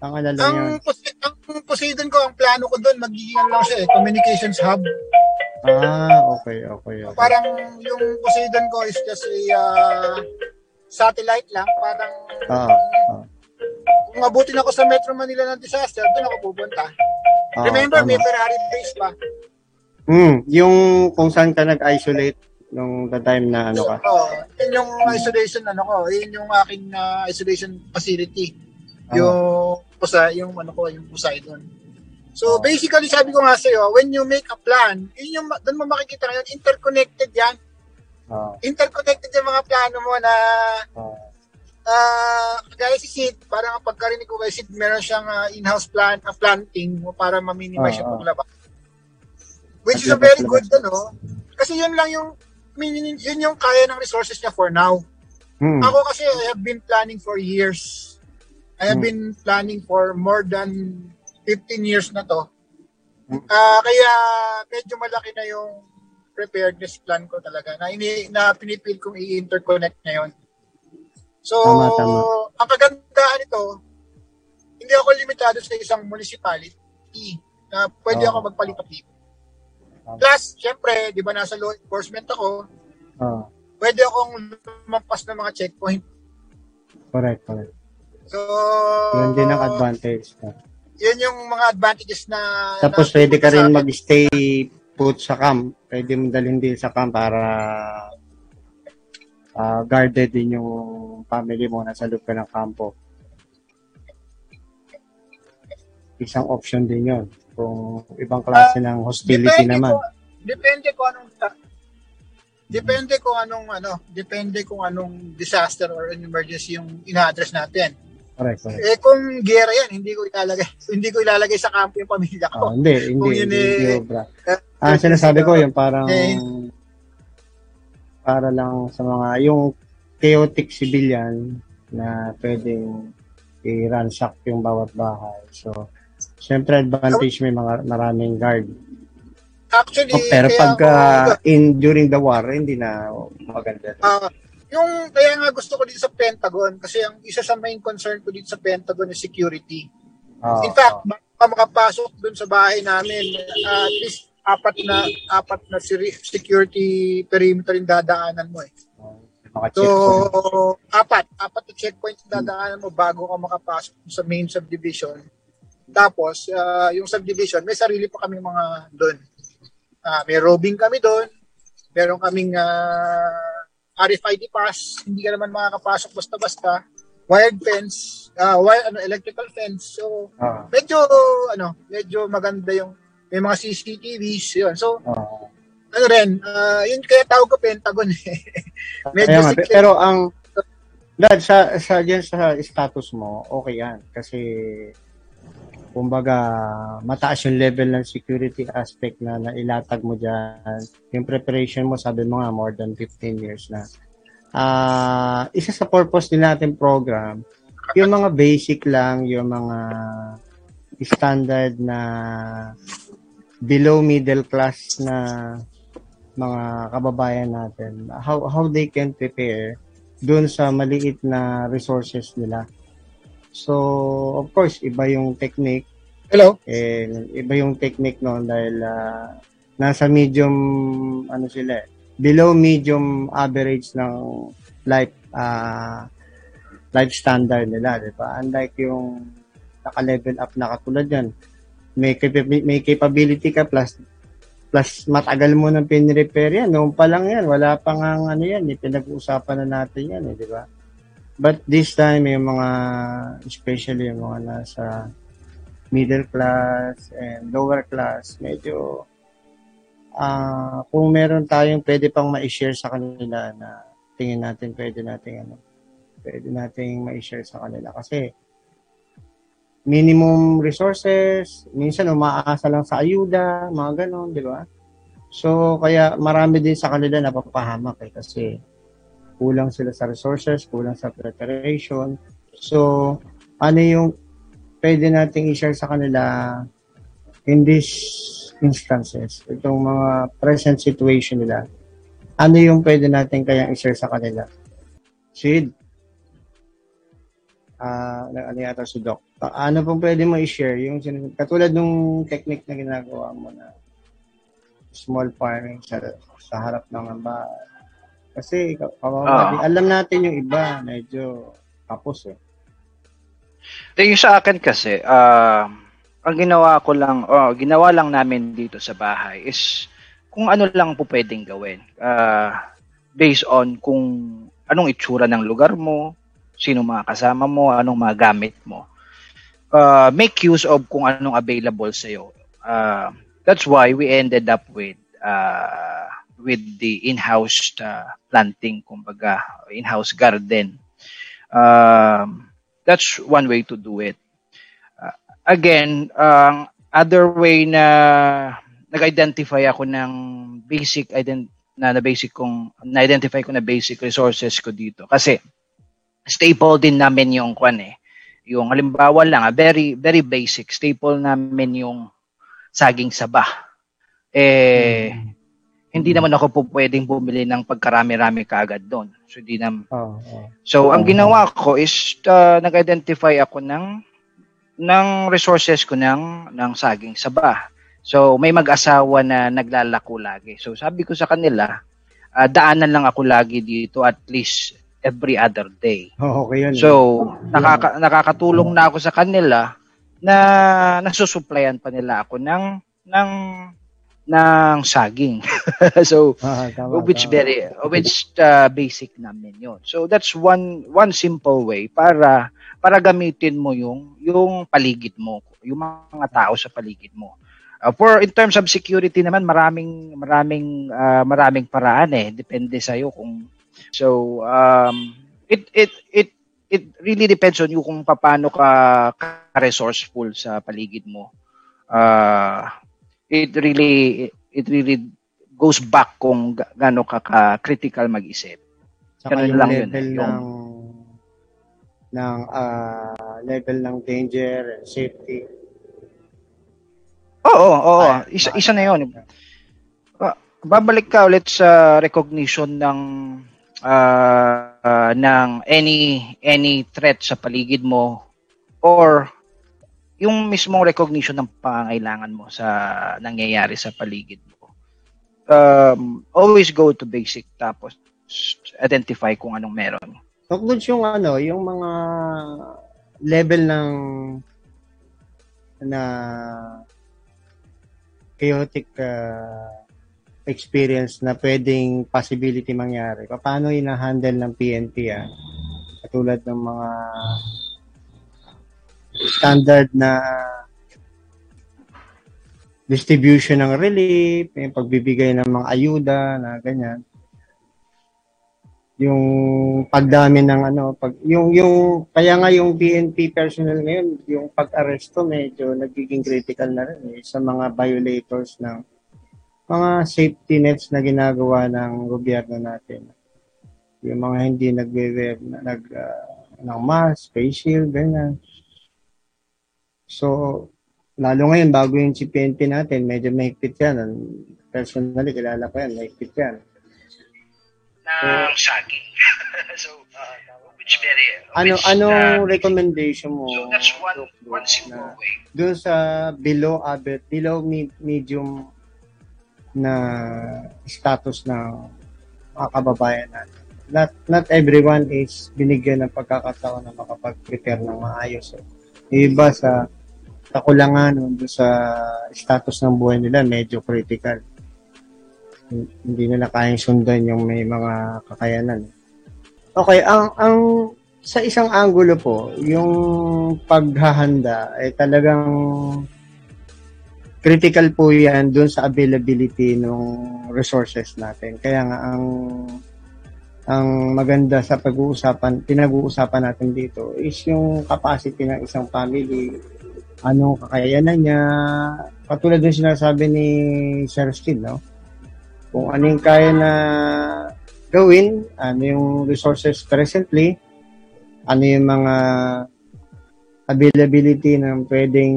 ang ano lang ang, yun. Pos- ang Poseidon ko, ang plano ko doon, magiging ano lang siya eh, communications hub. Ah, okay, okay, okay. Parang yung Poseidon ko is just a uh, satellite lang. Parang Ah, ah. kung mabutin ako sa Metro Manila ng disaster, doon ako pupunta. Ah, Remember, tama. may Ferrari base pa. Hmm, yung kung saan ka nag-isolate nung the time na ano ka. Oo, yun yung isolation ano ko, yun yung aking ah, isolation facility. Yung pusa, yung ano ko, yung Poseidon. So Oh. basically sabi ko nga sa'yo, when you make a plan, yun yung doon mo makikita ngayon, interconnected yan. Oo. Interconnected yung mga plano mo na Oo. ah kagaya si Sid, parang ang pagkarinig ko kay Sid, meron siyang ah, in-house plan, a planting mo para ma-minimize Oo, yung paglabas. Which is a very good, ano? Kasi yun lang yung, min- yun yung kaya ng resources niya for now. Hmm. Ako kasi I have been planning for years. I have Hmm. been planning for more than 15 years na to. Hmm. Ah, kaya medyo malaki na yung preparedness plan ko talaga na, ini, na pinipil kong i-interconnect ngayon. So, Tama, tama. ang kagandahan nito, hindi ako limitado sa isang municipality na pwede Oo. ako magpalipat-lipat. Tama. Plus, syempre, di ba nasa law enforcement ako, Oo. pwede akong lumampas ng mga checkpoint. Correct, correct. So, Yun din ang advantage. yun yung mga advantages na... Tapos na pwede ka rin mag-stay put sa camp. Pwede mo dalhin din sa camp para ah, guarded din yung family mo nasa loob ka ng kampo. Isang option din yun. Kung ibang klase ng hostility Depende naman. Kung, depende kung anong... Depende kung anong ano, depende kung anong disaster or an emergency yung ina-address natin. Correct, correct. Eh kung gera yan, hindi ko ilalagay hindi ko ilalagay sa kampo yung pamilya Ah, ko. hindi, hindi, Kung yun hindi, eh, hindi obra. Ah, sinasabi ko yung parang Eh, para lang sa mga yung chaotic civilian na pwedeng i-ransack yung bawat bahay. So, syempre advantage may mga maraming guard. Actually, Oh, pero pagka ako- in during the war, hindi na maganda. Ah, yung kaya nga gusto ko dito sa Pentagon kasi ang isa sa main concern ko dito sa Pentagon is security. Ah, In fact, ka makapasok dun sa bahay namin, ah, at least apat na apat na security perimeter yung dadaanan mo eh. mga So, checkpoint. apat, apat na checkpoints yung dadaanan mo bago ka makapasok sa main subdivision. Tapos, ah, yung subdivision, may sarili pa kami mga doon. Ah, may roving kami doon. Meron kaming ah, RFID pass. Hindi ka naman makakapasok basta-basta. Wired fence, ah, wire, ano, electrical fence. So, Ah, medyo, ano, medyo maganda yung, may mga CCTVs, yun. So, ah. ano rin, ah, yun kaya tawag ko Pentagon eh. Medyo Kaya nga, secret. pero ang Dad, sa, sa, dyan sa status mo, okay yan. Kasi, kumbaga, mataas yung level ng security aspect na nailatag mo dyan. Yung preparation mo, sabi mo nga, more than 15 years na. Ah, isa sa purpose din natin program, yung mga basic lang, yung mga standard na below middle class na mga kababayan natin, how how they can prepare doon sa maliit na resources nila. So, of course, iba yung technique. Hello? Eh, iba yung technique noon dahil ah, nasa medium, ano sila eh, below medium average ng life ah, life standard nila, di ba? Unlike yung naka-level up na katulad yan. May, may capability ka plus plus matagal mo nang pinrepair yan. Noon pa lang yan. Wala pa nga ano yan. Eh. Pinag-uusapan na natin yan, eh, di ba? But this time, yung mga, especially yung mga nasa middle class and lower class, medyo, ah kung meron tayong pwede pang ma-share sa kanila na tingin natin pwede natin ano, pwede nating ma-share sa kanila. Kasi, minimum resources, minsan umaasa lang sa ayuda, mga ganon, di ba? So, kaya marami din sa kanila napapahamak eh, kasi kulang sila sa resources, kulang sa preparation. So, ano yung pwede nating i-share sa kanila in these instances, itong mga present situation nila, ano yung pwede natin kayang i-share sa kanila? Sid? Ah, ano yata si Doc? Ano pong pwede mo i-share? Yung katulad nung technique na ginagawa mo na small farming sa, sa harap ng bahay. Kasi kawawa Ah. din. alam natin yung iba, medyo tapos eh. Eh, yung sa akin kasi, ah, ang ginawa ko lang, oh, ginawa lang namin dito sa bahay is kung ano lang po pwedeng gawin. Uh, based on kung anong itsura ng lugar mo, sino mga kasama mo, anong mga gamit mo. Uh, make use of kung anong available sa iyo. Uh, that's why we ended up with uh, with the in-house uh, planting, kumbaga, in-house garden. Um, that's one way to do it. Uh, again, ang uh, other way na nag-identify ako ng basic ident na na basic kong na-identify ko na basic resources ko dito kasi staple din namin yung kwan eh yung halimbawa lang ah, very very basic staple namin yung saging saba eh mm. Hindi naman ako po pwedeng bumili ng pagkarami-rami kaagad doon so hindi na oh, oh. so oh, ang ginawa ko is uh, nag-identify ako ng ng resources ko ng ng saging saba So, may mag-asawa na naglalako lagi. So, sabi ko sa kanila, uh, daanan lang ako lagi dito at least every other day. Oh, okay yan. So, nakaka- nakakatulong na ako sa kanila na nasusuplayan pa nila ako ng ng ng saging. so, ah, tama, which tama. very which uh, basic namin 'yon. So that's one one simple way para para gamitin mo yung yung paligid mo, yung mga tao sa paligid mo. Uh, for in terms of security naman maraming maraming uh, maraming paraan eh depende sa iyo kung so um it it it it really depends on you kung paano ka, ka resourceful sa paligid mo uh, it really it really goes back kung gaano ka, ka critical mag-isip Saka yung lang level yun, eh, yung, ng ng uh, level ng danger and safety Oo, oo. Isa, isa na yun. Uh, babalik ka ulit sa recognition ng uh, uh, ng any any threat sa paligid mo or yung mismong recognition ng pangangailangan mo sa nangyayari sa paligid mo. Um, always go to basic tapos identify kung anong meron. Tungkol yung ano, yung mga level ng na chaotic uh, experience na pwedeng possibility mangyari. Paano ina-handle ng PNP ah? Katulad ng mga standard na distribution ng relief, yung pagbibigay ng mga ayuda na ganyan. Yung pagdami ng ano, pag yung yung kaya nga yung PNP personnel ngayon, yung pag-aresto medyo nagiging critical na rin eh, sa mga violators ng mga safety nets na ginagawa ng gobyerno natin. Yung mga hindi nagwe-wear nag uh, ng mask, face shield, ganyan. So, lalo ngayon, bago yung si PNP natin, medyo mahigpit yan. Personally, kilala ko yan, mahigpit yan. Ng so, saging. so, uh, which very, ano, which, anong uh, recommendation mo? So, that's one, one simple way. Doon sa below, uh, below medium na status ng mga kababayan natin. Not, not everyone is binigyan ng pagkakataon na makapag-prepare ng maayos. Eh. Iba sa kakulangan doon sa status ng buhay nila, medyo critical. Hindi nila kayang sundan yung may mga kakayanan. Okay, ang ang sa isang angulo po, yung paghahanda ay talagang critical po yan doon sa availability ng resources natin. Kaya nga ang ang maganda sa pag-uusapan, pinag-uusapan natin dito is yung capacity ng isang family, anong kakayanan niya, katulad ng sinasabi ni Sir Steve, no? Kung ano yung kaya na gawin, ano yung resources presently, ano yung mga availability ng pwedeng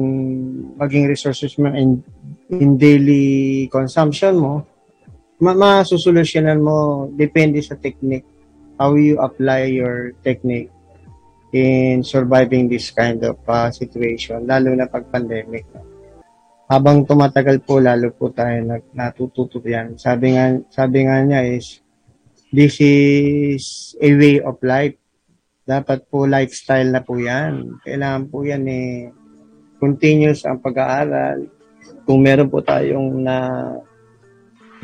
maging resources mo in, in daily consumption mo, ma masusolusyonan mo depende sa technique how you apply your technique in surviving this kind of uh, situation lalo na pag pandemic habang tumatagal po lalo po tayo nag, natututo yan sabi nga sabi nga niya is this is a way of life dapat po lifestyle na po yan. Kailangan po yan eh, continuous ang pag-aaral. Kung meron po tayong na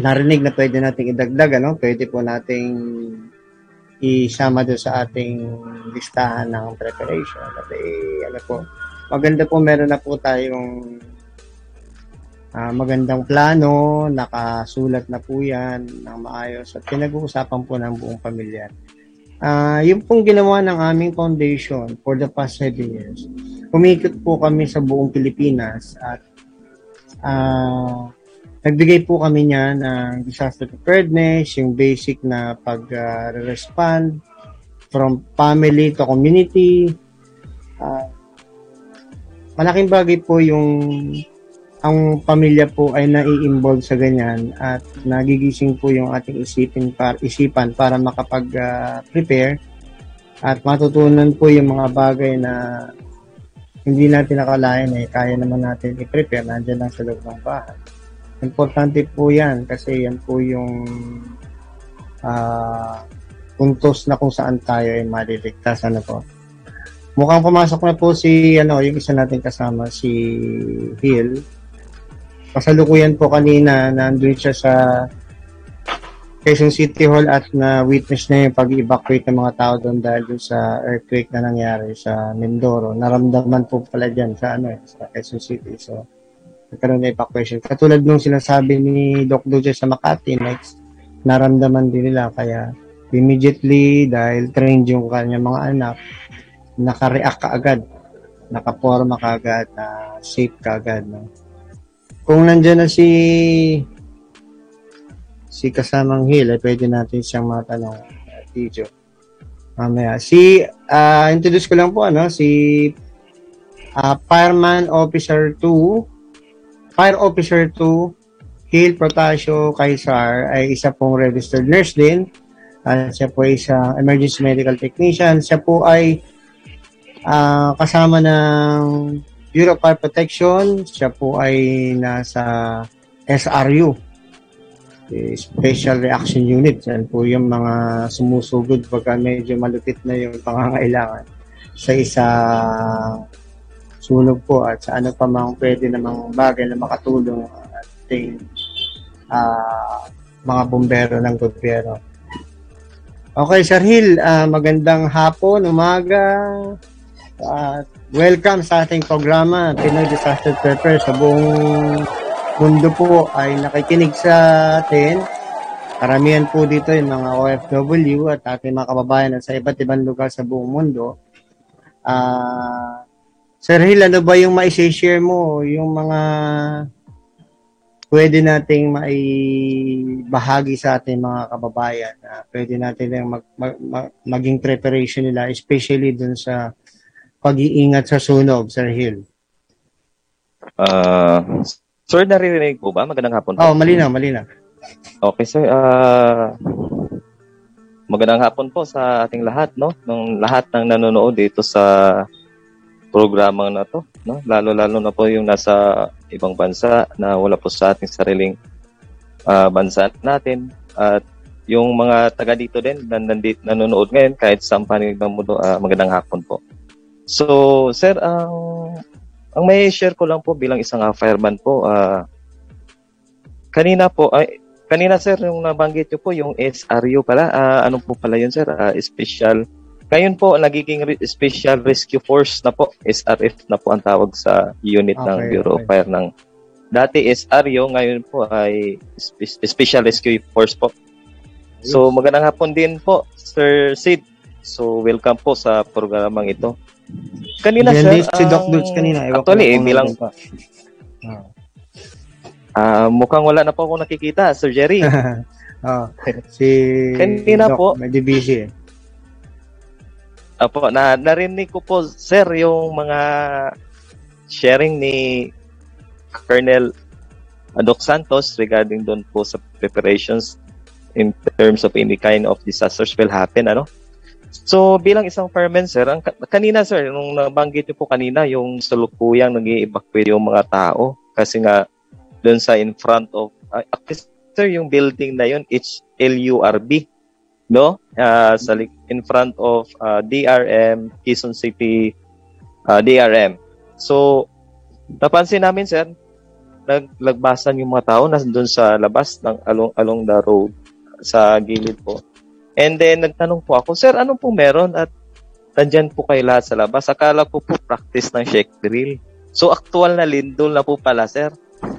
narinig na pwede nating idagdag, ano? Pwede po nating isama doon sa ating listahan ng preparation. At eh, ano po, maganda po meron na po tayong ah, magandang plano, nakasulat na po yan ng maayos at pinag-uusapan po ng buong pamilya. Ah, yung pong ginawa ng aming foundation for the past seven years, umikot po kami sa buong Pilipinas at ah, nagbigay po kami niya ng disaster preparedness, yung basic na pag-respond from family to community. Ah, malaking bagay po yung ang pamilya po ay nai-involve sa ganyan at nagigising po yung ating isipin para, isipan para makapag-prepare at matutunan po yung mga bagay na hindi natin nakalain eh, kaya naman natin i-prepare, nandiyan lang sa loob ng bahay. Importante po yan kasi yan po yung ah puntos na kung saan tayo ay maliligtas. Ano po? Mukhang pumasok na po si, ano, yung isa nating kasama, si Hill. Kasalukuyan po kanina, nandun siya sa Quezon City Hall at na witness na yung pag-evacuate ng mga tao doon dahil doon sa earthquake na nangyari sa Mindoro. Naramdaman po pala dyan sa, ano, eh, sa Quezon City. So, nagkaroon na evacuation. Katulad nung sinasabi ni Doc Duce sa Makati, next, naramdaman din nila. Kaya, immediately, dahil trained yung kanya mga anak, naka-react ka agad. Nakaporma ka agad, na safe ka agad. No? Kung nandyan na si si kasamang Hill, eh, pwede natin siyang matanong, uh, Tijo. Mamaya. Si, ah, introduce ko lang po, ano, si ah, Fireman Officer 2, Fire Officer 2, Hill Protasio Kaisar ay isa pong registered nurse din. At siya po ay isang emergency medical technician. Siya po ay ah, kasama ng Bureau of Fire Protection. Siya po ay nasa SRU, eh, Special Reaction Unit. Yan po yung mga sumusugod pagka medyo malupit na yung pangangailangan sa isa sunog po at sa ano pa mang pwede namang bagay na makatulong ang ating ah, mga bombero ng gobyerno. Okay, Sir Hill, ah, magandang hapon, umaga. At welcome sa ating programa, Pinoy Disaster Prepare sa buong mundo po ay nakikinig sa atin. Karamihan po dito yung mga OFW at ating mga kababayan sa iba't ibang lugar sa buong mundo. Ah, Sir Hill, ano ba yung mai-share mo? Yung mga pwede nating maibahagi sa ating mga kababayan na pwede natin lang mag, mag- mag- maging preparation nila, especially dun sa pag-iingat sa sunog, Sir Hill. Ah, sir, naririnig po ba? Magandang hapon po. Oh, malinaw, malinaw. Okay, sir. Ah, magandang hapon po sa ating lahat, no? Nung lahat ng nanonood dito sa programang na to, no? Lalo-lalo na po yung nasa ibang bansa na wala po sa ating sariling ah, bansa natin. At yung mga taga dito din na nandit, nanonood ngayon kahit sa panig ng mundo, ah, magandang hapon po. So, sir, ang ang may share ko lang po bilang isang ah, fireman po, ah, kanina po, ay, kanina sir, yung nabanggit nyo po, yung SRU pala, ah, ano po pala yun sir, Ah, special, ngayon po, nagiging re- Special Rescue Force na po, SRF na po ang tawag sa unit ng Okay, Bureau of okay. Fire ng dati SRU, ngayon po ay Spe- Special Rescue Force po. So, magandang hapon din po, Sir Sid. So, welcome po sa programang ito. Kanina, Yan sir, si Doc Dudes kanina. Ewan Actually, eh, bilang nandun pa. Ah, mukhang wala na po ako nakikita, Sir Jerry. oh, si Kanina Doc, po. medyo busy eh. Apo, na narinig ko po, sir, yung mga sharing ni Colonel Doc Santos regarding doon po sa preparations in terms of any kind of disasters will happen, ano? So, bilang isang fireman, sir, ang, kanina, sir, nung nabanggit niyo po kanina, yung salukuyang nag evacuate yung mga tao kasi nga doon sa in front of, uh, sir, yung building na yun, it's LURB, no? Uh, sa in front of uh, DRM, Quezon City uh, DRM. So, napansin namin, sir, naglagbasan yung mga tao nandun sa labas ng along along the road sa gilid po. And then nagtanong po ako, Sir, ano po meron? At nandyan po kayo lahat sa labas. Akala ko po practice ng shake drill. So actual na lindol na po pala, Sir.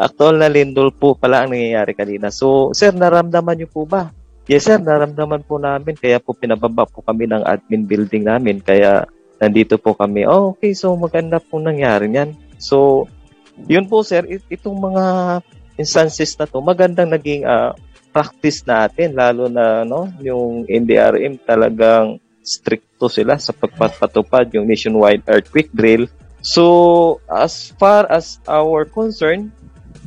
actual na lindol po pala ang nangyayari kanina. So, Sir, naramdaman niyo po ba? Yes, Sir, naramdaman po namin. Kaya po pinababa po kami ng admin building namin. Kaya nandito po kami. Oh, okay, so maganda po nangyari niyan. So, yun po sir, it- itong mga instances na to, magandang naging ah, practice natin, lalo na no, yung NDRM talagang stricto sila sa pagpapatupad yung nationwide earthquake drill. So, as far as our concern,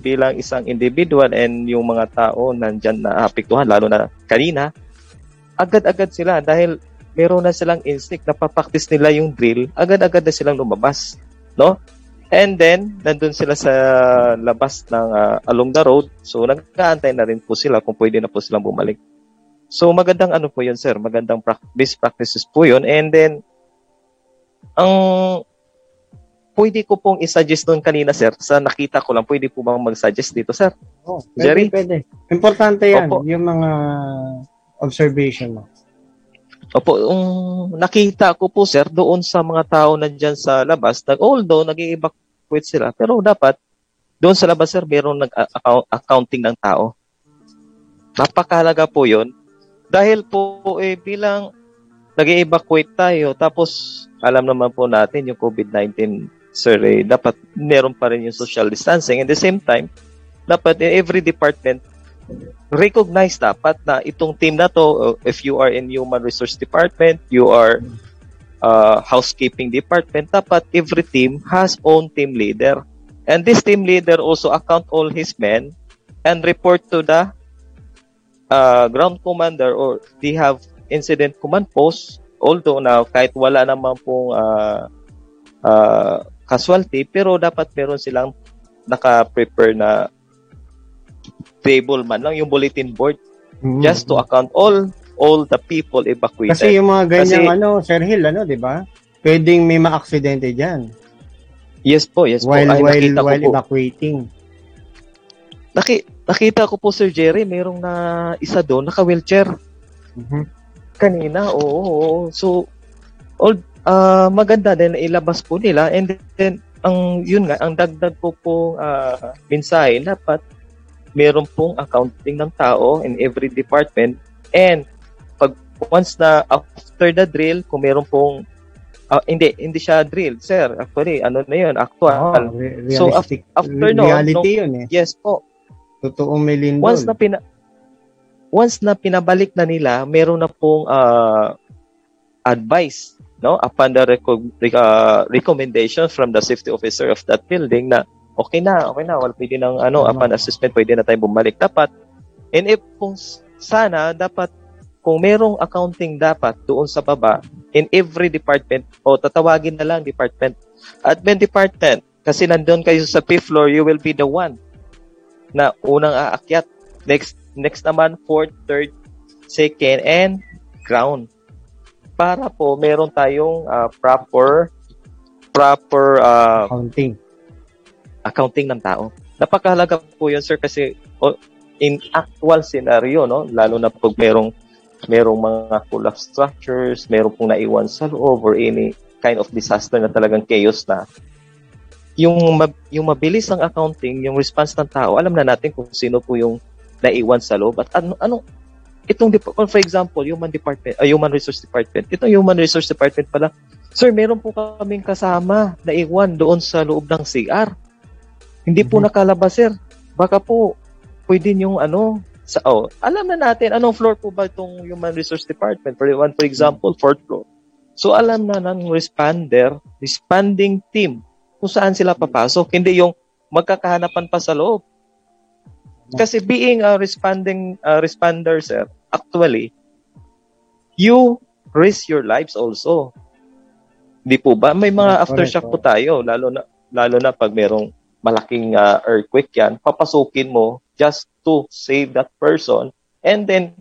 bilang isang individual and yung mga tao nandyan na apektuhan, lalo na kanina, agad-agad sila dahil meron na silang instinct na papaktis nila yung drill, agad-agad na silang lumabas. No? And then, nandun sila sa labas ng ah, along the road. So, nag-aantay na rin po sila kung pwede na po silang bumalik. So, magandang ano po yun, sir. Magandang prac- best practices po yun. And then, ang pwede ko pong isuggest doon kanina, sir, sa nakita ko lang, pwede po bang mag-suggest dito, sir? Oh, Jerry? pwede, pwede. Importante yan, Opo. yung mga observation mo. Opo, um, nakita ko po, sir, doon sa mga tao nandyan sa labas, nag, although nag-evacuate sila, pero dapat, doon sa labas, sir, meron nag-accounting ng tao. Napakahalaga po yun. Dahil po, eh, bilang nag-evacuate tayo, tapos, alam naman po natin yung COVID-19, sir, eh, dapat meron pa rin yung social distancing. At the same time, dapat in every department, recognize dapat na itong team na to, uh, if you are in human resource department, you are uh, housekeeping department, dapat every team has own team leader. And this team leader also account all his men and report to the uh, ground commander or they have incident command post. Although now, kahit wala naman pong uh, uh, casualty, pero dapat meron silang naka-prepare na table man lang, yung bulletin board, Mhm. just to account all all the people evacuated. Kasi yung mga ganyang Kasi- ano, Sir Hill, ano, di ba? Pwedeng may ma-aksidente dyan. yes po, yes while, po. Ay, while, nakita while ko po. evacuating. Naki, nakita ko po, Sir Jerry, merong na isa doon, naka-wheelchair. Mhm. Kanina, oo. oo, oo. So, all, ah, maganda din na ilabas po nila. And then, ang yun nga, ang dagdag po po ah, mensahe, dapat meron pong accounting ng tao in every department. And pag once na after the drill, kung meron pong ah, hindi, hindi siya drill, sir. Actually, ano na yun, actual. re- So, realistic. after no, reality yun eh. Yes po. Totoong may lindol. once na pina once na pinabalik na nila, meron na pong ah, advice no upon the reco- rec- ah, recommendation from the safety officer of that building na okay na, okay na, wala pwede ng ano, upon assessment pwede na tayo bumalik. Dapat and if kung sana dapat kung merong accounting dapat doon sa baba in every department o tatawagin na lang department admin department kasi nandun kayo sa fifth floor you will be the one na unang aakyat. Next next naman fourth third second and ground para po meron tayong ah, proper proper ah, Accounting. accounting ng tao. Napakahalaga po 'yun sir kasi o, in actual scenario no lalo na pag merong merong mga collapse structures, merong pong naiwan sa loob or any kind of disaster na talagang chaos na yung ma- yung mabilis ang accounting, yung response ng tao, alam na natin kung sino po yung naiwan sa loob at ano ano itong for example, human department, uh, human resource department. Itong human resource department pala, sir, meron po kaming kasama na iwan doon sa loob ng CR. Hindi po Mhm. nakalabas, sir. Baka po pwede yung ano sa oh, alam na natin anong floor po ba itong human resource department. For one, for example, fourth floor. So alam na ng responder, responding team kung saan sila papasok. Hindi yung magkakahanapan pa sa loob. Kasi being a responding uh, responder, sir, actually, you risk your lives also. Di po ba? May mga aftershock po tayo, lalo na lalo na pag merong malaking uh, earthquake yan, papasukin mo just to save that person. And then,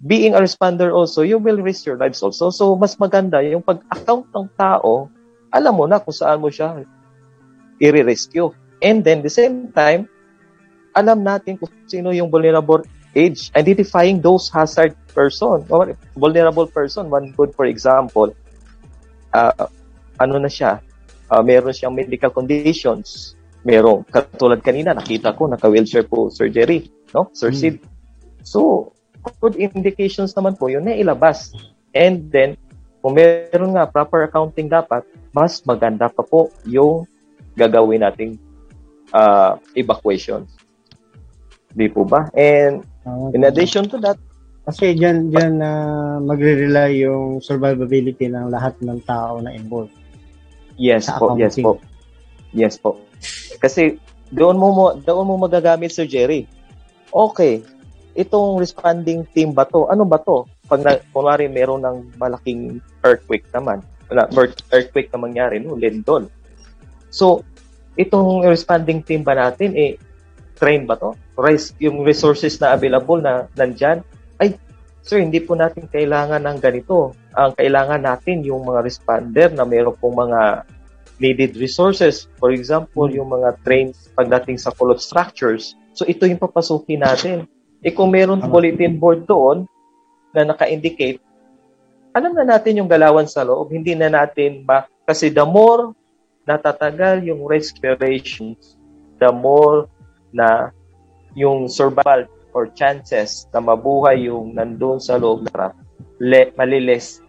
being a responder also, you will risk your lives also. So, mas maganda yung pag-account ng tao, alam mo na kung saan mo siya i-rescue. And then, the same time, alam natin kung sino yung vulnerable age, identifying those hazard person, or vulnerable person. One good, for example, uh, ano na siya, uh, meron siyang medical conditions, meron, katulad kanina, nakita ko, naka-wheelchair po surgery, no? Sir Hmm. Sid. So, good indications naman po yun na ilabas. And then, kung meron nga proper accounting dapat, mas maganda pa po yung gagawin nating uh, evacuation. Di po ba? And Ah, in addition to that, Kasi dyan, dyan na magre-rely yung survivability ng lahat ng tao na involved. yes po, yes po. Yes po. Kasi doon mo mo doon mo magagamit Sir Jerry. Okay. Itong responding team ba to? Ano ba to? Pag na, kunwari meron ng malaking earthquake naman, na earth- earthquake na mangyari, no, lindol. So, itong responding team ba natin eh train ba to? Res, yung resources na available na nandyan, ay, sir, hindi po natin kailangan ng ganito. Ang kailangan natin yung mga responder na meron pong mga needed resources. For example, yung mga trains pagdating sa column structures. So, ito yung papasukin natin. Eh, kung meron bulletin board doon na naka-indicate, alam na natin yung galawan sa loob. Hindi na natin ba, kasi the more natatagal yung respirations, the more na yung survival or chances na mabuhay yung nandun sa loob na trap, le, maliles.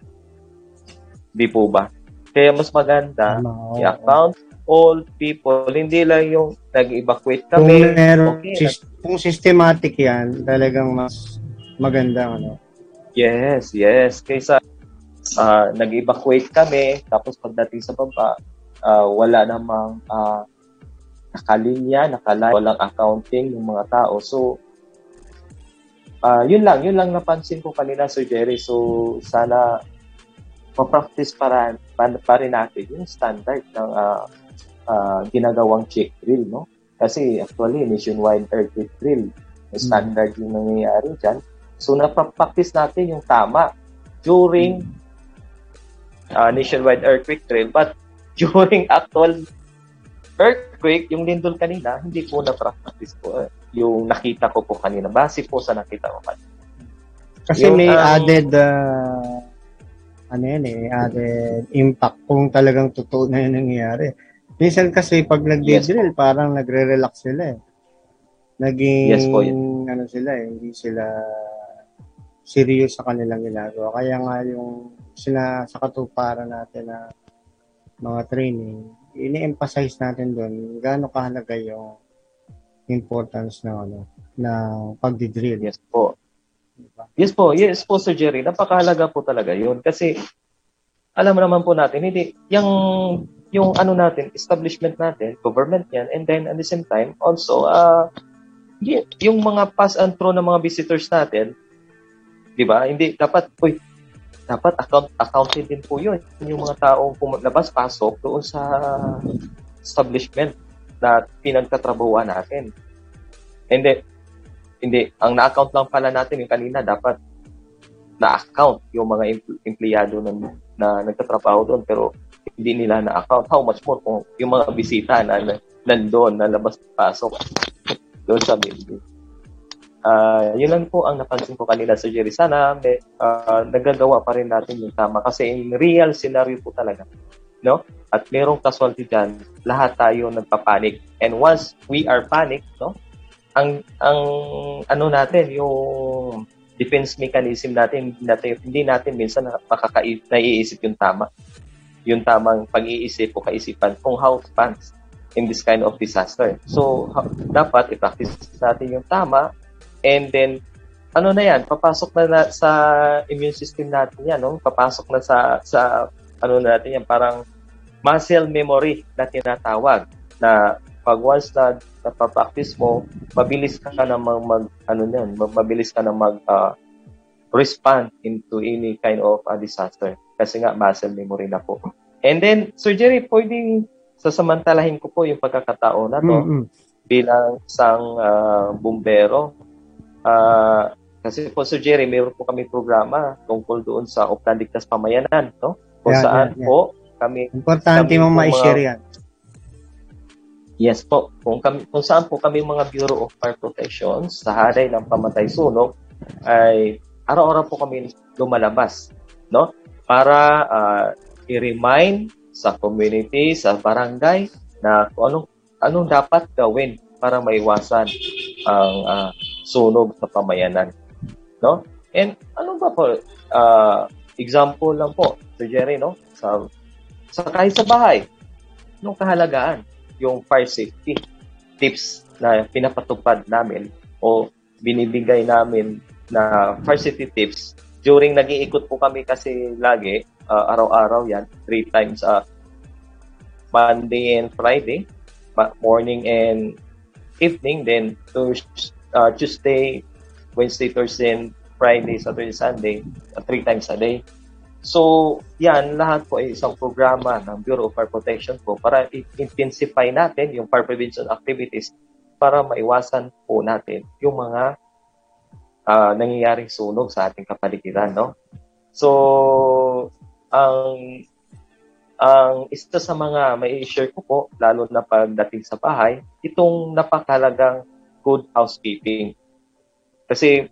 Di po ba? Kaya mas maganda, oo. i-account all people, hindi lang yung nag-evacuate Kung kami. meron, okay, sis- kung systematic yan, talagang mas maganda. Ano? Yes, yes. Kaysa ah, nag-evacuate kami, tapos pagdating sa baba, ah, wala namang ah, nakalinya, nakalive, walang accounting yung mga tao. So, ah, yun lang, yun lang napansin ko kanina, Sir Jerry. So, sana ma-practice para, pa, pa rin natin yung standard ng ah, ah, ginagawang check drill, no? Kasi actually, nationwide earthquake drill, may standard yung nangyayari dyan. So, napapractice natin yung tama during uh, nationwide earthquake drill. But during actual earthquake, yung lindol kanina, hindi po na-practice ko. eh, yung nakita ko po kanina. Base po sa nakita ko kanina. Kasi Yung, may um, added uh, ano yan eh, added impact kung talagang totoo na yun nangyayari. Minsan kasi pag nag-drill, parang nagre-relax sila eh. Naging, Yes po, ano sila eh, hindi sila serious sa kanilang ginagawa. Kaya nga yung sina, sa katuparan natin na mga training, ini-emphasize natin doon gaano kahalaga yung importance ng ano, ng pagdi-drill. Yes po. Diba? Yes po, yes po Sir Jerry. Napakahalaga po talaga yun. Kasi alam mo naman po natin, hindi, yung, yung ano natin, establishment natin, government yan, and then at the same time, also, uh, yung mga pass and through ng mga visitors natin, di ba? Hindi, dapat, uy, dapat account, accounted din po yun. Yung mga taong lumabas, pasok doon sa establishment na pinagtatrabahuan natin. And then, hindi, ang na-account lang pala natin yung kanina, dapat na-account yung mga empl- empleyado na, na nagtatrabaho doon pero hindi nila na-account. How much more kung yung mga bisita na, na nandoon, na labas-pasok doon sa building. Ah, yun lang po ang napansin ko kanina sa Jerry. Sana may, ah, nagagawa pa rin natin yung tama kasi in real scenario po talaga. No? At merong casualty dyan, lahat tayo nagpapanik. And once we are panic, no? ang ang ano natin yung defense mechanism natin hindi natin, hindi natin minsan makaka naiisip yung tama yung tamang pag-iisip o kaisipan kung how to advance in this kind of disaster. So, dapat i-practice natin yung tama and then ano na yan, papasok na, na sa immune system natin yan, no? Papasok na sa sa ano na natin yan, parang muscle memory na tinatawag na pag once na napapractice mo, mabilis ka na mag, mag ano yan, mabilis ka na mag ah, respond into any kind of ah, disaster. Kasi nga, muscle memory na po. And then, Sir Jerry, pwedeng sasamantalahin ko po yung pagkakataon na to Mm-mm. bilang isang ah, bumbero. Ah, kasi po, Sir Jerry, meron po kami programa tungkol doon sa Oplan Ligtas Pamayanan, no? Kung Yan, saan yan, yan. po kami Importante Kami mo ma-share yan. Yes po. Kung, kami, kung saan po kami mga Bureau of Fire Protection sa haray ng pamatay sunog ay araw-araw po kami lumalabas no para uh, i-remind sa community, sa barangay na kung anong anong dapat gawin para maiwasan ang uh, sunog sa pamayanan. No? And ano ba po uh, example lang po, Sir Jerry, no? Sa sa kahit sa bahay, nung kahalagaan yung fire safety tips na pinapatupad namin o binibigay namin na fire safety tips during nag-iikot po kami kasi lagi uh, araw-araw yan three times a uh, Monday and Friday morning and evening then uh, Tuesday Wednesday Thursday and Friday Saturday Sunday uh, three times a day So, yan, lahat po ay isang programa ng Bureau of Fire Protection po para intensify natin yung fire prevention activities para maiwasan po natin yung mga uh, nangyayaring sunog sa ating kapaligiran, no? So, ang ang isa sa mga may share ko po, lalo na pagdating sa bahay, itong napakalagang good housekeeping. Kasi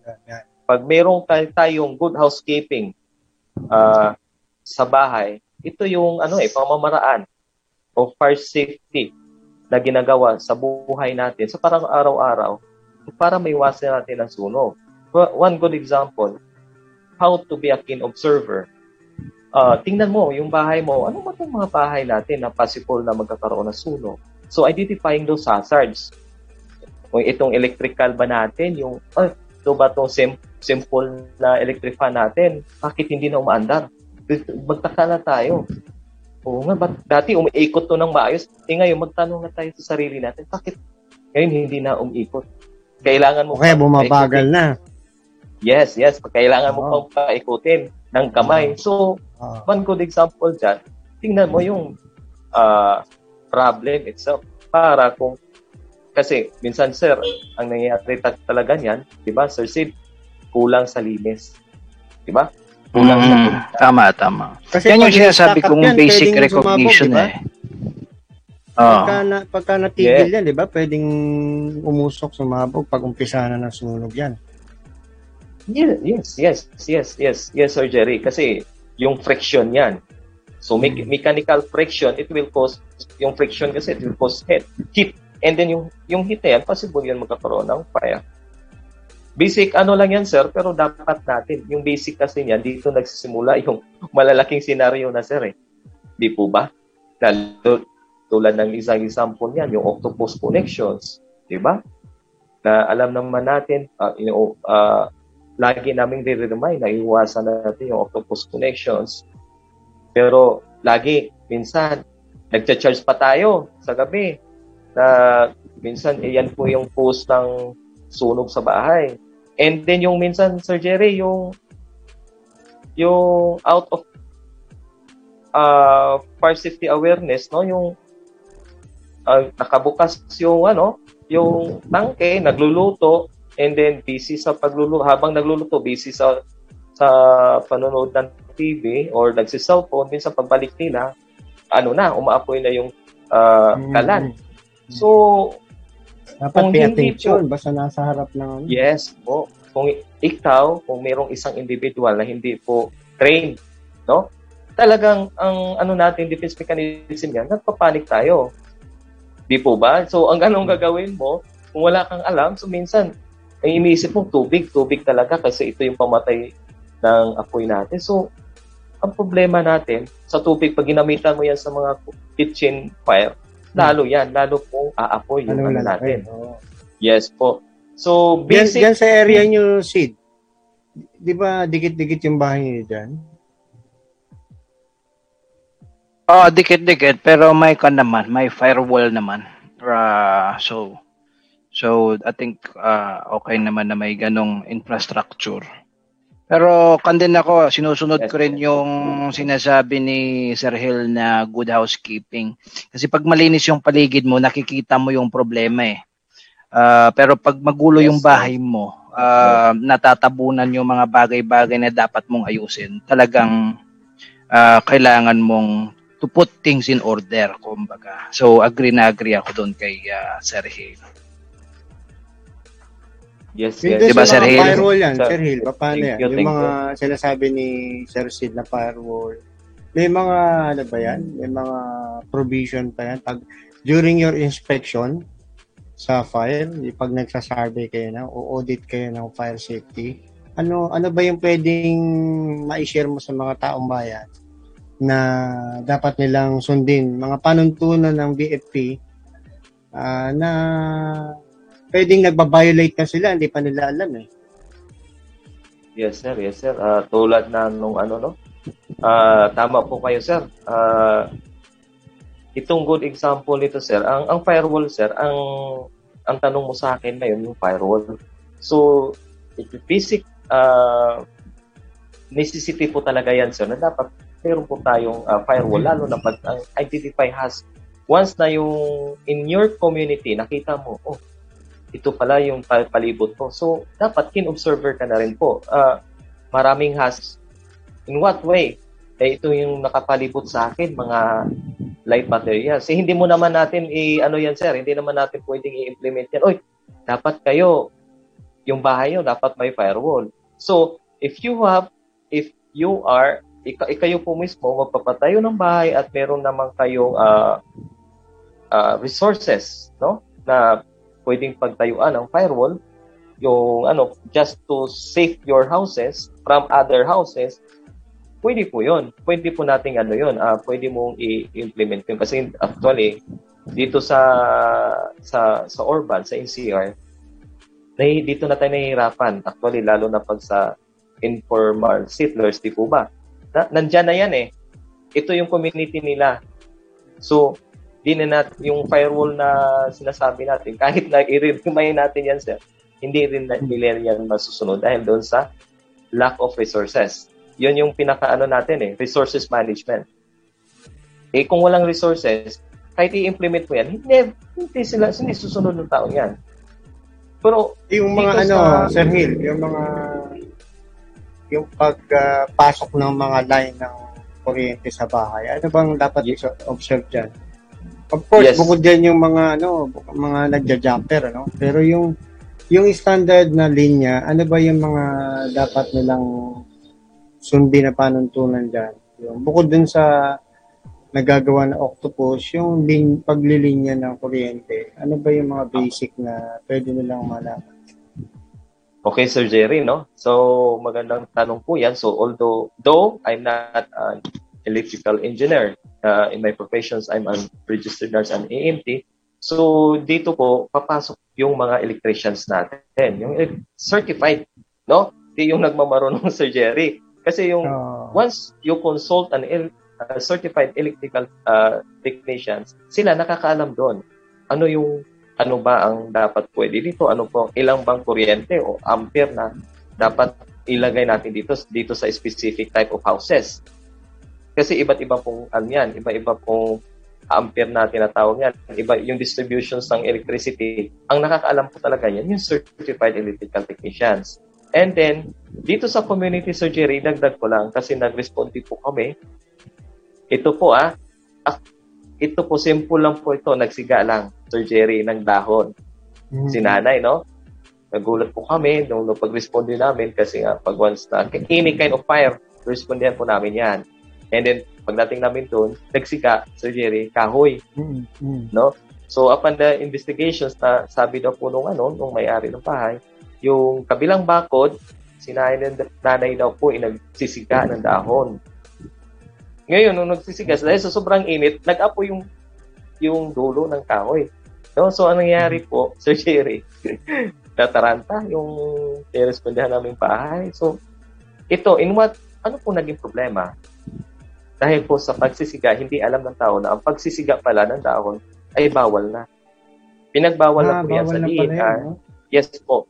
pag mayroong tayong good housekeeping, uh, sa bahay, ito yung ano eh, pamamaraan o fire safety na ginagawa sa buhay natin sa parang araw-araw para maiwasan natin ang sunog. One good example, how to be a keen observer. Uh, tingnan mo yung bahay mo, ano ba itong mga bahay natin na possible na magkakaroon ng sunog? So, identifying those hazards. O itong electrical ba natin, yung, ah, ito ba itong sim- simple na electric fan natin, bakit hindi na umaandar? Magtaka na tayo. Oo nga, ba't dati umiikot to ng maayos? Eh ngayon, magtanong na tayo sa sarili natin, bakit ngayon hindi na umiikot? Kailangan mo okay, bumabagal na. Yes, yes. Kailangan mo oh. pang paikutin ng kamay. So, oh. one good example dyan, tingnan mo yung uh, problem itself para kung kasi minsan, sir, ang nangyayari talaga niyan, di ba, Sir Sid, kulang sa linis. Di ba? Kulang mm, sa Tama, tama. Kasi yan yung sinasabi kong yan, basic recognition sumabog, diba? eh. Oh. Pagka, na, pagka natigil yeah. yan, di ba, pwedeng umusok, sumabog pag umpisa na ng sunog yan. Yeah, yes, yes, yes, yes, yes, Sir Jerry. Kasi yung friction yan. So, me- mechanical friction, it will cause, yung friction kasi, it will cause heat. Heat And then yung, yung yan, possible yan magkakaroon ng fire. Basic ano lang yan, sir, pero dapat natin, yung basic kasi niyan, dito nagsisimula yung malalaking senaryo na, sir, eh. Di po ba? Lalo, tulad ng isang example niyan, yung octopus connections, di ba? Na alam naman natin, uh, you know, uh, lagi naming re-remind na iwasan natin yung octopus connections. Pero lagi, minsan, nagcha-charge pa tayo sa gabi na minsan eh, yan po yung post ng sunog sa bahay. And then yung minsan, Sir Jerry, yung yung out of uh, fire safety awareness, no, yung uh, nakabukas yung ano, yung tangke, nagluluto, and then busy sa pagluluto, habang nagluluto, busy sa sa panonood ng TV or nagsi-cellphone, minsan pagbalik nila, ano na, umaapoy na yung uh, kalan. Mm-hmm. So, dapat kung pay attention, po, basta nasa harap ng ano. Yes po. Kung ikaw, kung mayroong isang individual na hindi po trained, no? Talagang ang ano natin, defense mechanism yan, nagpapanik tayo. Di po ba? So, ang anong gagawin mo, kung wala kang alam, so minsan, ang iniisip mo, tubig, tubig talaga kasi ito yung pamatay ng apoy natin. So, ang problema natin, sa tubig, pag ginamitan mo yan sa mga kitchen fire, lalo yan, lalo pong aapoy yung ano natin. Oh. Yes po. So, basic... Yan, yan sa area nyo, Sid, di ba dikit-dikit yung bahay niyo dyan? Oh, dikit-dikit pero may kan naman, may firewall naman. Uh, so so I think uh, okay naman na may ganong infrastructure. Pero kandin ako, sinusunod ko rin yung sinasabi ni Sir Hill na good housekeeping. Kasi pag malinis yung paligid mo, nakikita mo yung problema eh. Uh, pero pag magulo yung bahay mo, uh, natatabunan yung mga bagay-bagay na dapat mong ayusin. Talagang uh, kailangan mong to put things in order, kumbaga. So, agree na agree ako doon kay uh, Sir Hill. Yes, yes. Diba, sa Sir mga Hill? firewall yan, Sir- Sir Hill. Paano yan? you, Yung mga sinasabi ni Sir Sid na firewall, may mga, ano ba yan? May mga provision pa yan. Pag, during your inspection sa fire, pag nagsasurvey kayo na, o audit kayo ng fire safety, ano ano ba yung pwedeng ma-share mo sa mga taong bayan na dapat nilang sundin mga panuntunan ng BFP ah, na pwedeng nagba-violate na sila, hindi pa nila alam eh. Yes, sir. Yes, sir. Ah, tulad na nung ano, no? Ah, tama po kayo, sir. Ah, itong good example nito, sir. Ang, ang firewall, sir, ang ang tanong mo sa akin na yun, yung firewall. So, basic uh, necessity po talaga yan, sir, na dapat meron po tayong ah, firewall, lalo na pag ang identify has once na yung in your community, nakita mo, oh, ito pala yung pa- palibot ko. So, dapat kin-observer ka na rin po. Ah, maraming has. In what way? Eh, ito yung nakapalibot sa akin, mga light materials. Eh, hindi mo naman natin i ano yan sir, hindi naman natin pwedeng i-implement yan. Oy, dapat kayo yung bahay nyo dapat may firewall. So, if you have if you are ika, ikayo po mismo magpapatayo ng bahay at meron naman kayong ah, ah, resources, no? Na pwedeng pagtayuan ng firewall, yung ano, just to save your houses from other houses, pwede po yun. Pwede po nating ano yun, ah pwede mong i-implement yun. Kasi actually, dito sa sa sa urban, sa NCR, nahi, dito na tayo nahihirapan. Actually, lalo na pag sa informal settlers, di po ba? Na, nandyan na yan eh. Ito yung community nila. So, di na nat, yung firewall na sinasabi natin, kahit na i-remind natin yan, sir, hindi rin na, nila yan masusunod dahil doon sa lack of resources. Yun yung pinakaano natin eh, resources management. Eh kung walang resources, kahit i-implement mo yan, hindi, hindi sila, hindi susunod ng tao yan. Pero, Yung mga ano, sa- Sir Hill, yung mga yung pagpasok ng mga line ng kuryente sa bahay, ano bang dapat i-observe dyan? Of course, Yes. bukod dyan yung mga ano, mga nagja-jumper, ano? Pero yung yung standard na linya, ano ba yung mga dapat nilang sundin na panuntunan dyan? Yung, bukod dun sa nagagawa ng octopus, yung lin, paglilinya ng kuryente, ano ba yung mga basic na pwede nilang malaman? Okay, Sir Jerry, no? So, magandang tanong po yan. So, although, though I'm not an electrical engineer, uh, in my professions, I'm a registered nurse and AMT. So, dito po, papasok yung mga electricians natin. Yung certified, no? Di yung nagmamarunong, Sir Jerry. Kasi yung, Ah, once you consult an el- uh, certified electrical uh, technicians, sila nakakaalam doon. Ano yung ano ba ang dapat pwede dito? Ano po ilang bang kuryente o ampere na dapat ilagay natin dito dito sa specific type of houses? Kasi iba't iba pong ano yan, iba-iba pong ampere na tinatawag yan. Iba yung distributions ng electricity. Ang nakakaalam po talaga yan, yung certified electrical technicians. And then, dito sa community surgery, dagdag ko lang kasi nag-respond din po kami. Ito po ah, ah, ito po, simple lang po ito, nagsiga lang, surgery ng dahon. mm, Si nanay, no? Nagulat po kami nung, nung pag-respond din namin kasi nga pag once na any kind of fire, respondihan po namin yan. And then, pagdating namin doon, nagsiga, surgery, kahoy. mm, mm. no? So upon the investigations na sabi daw po nung ano, nung may-ari ng bahay, yung kabilang bakod, si nanay, nanay daw po ay nagsisiga ng dahon. Ngayon, nung nagsisiga, dahil sa sobrang init, nag-apo yung yung dulo ng kahoy. No? So, ang nangyari po, Sir Jerry, nataranta yung respondihan naming bahay. So, ito, in what, ano po naging problema? Dahil po sa pagsisiga, hindi alam ng tao na ang pagsisiga pala ng dahon ay bawal na. Pinagbawal na Ah, po yan sa na DNR. yan, no? Yes po.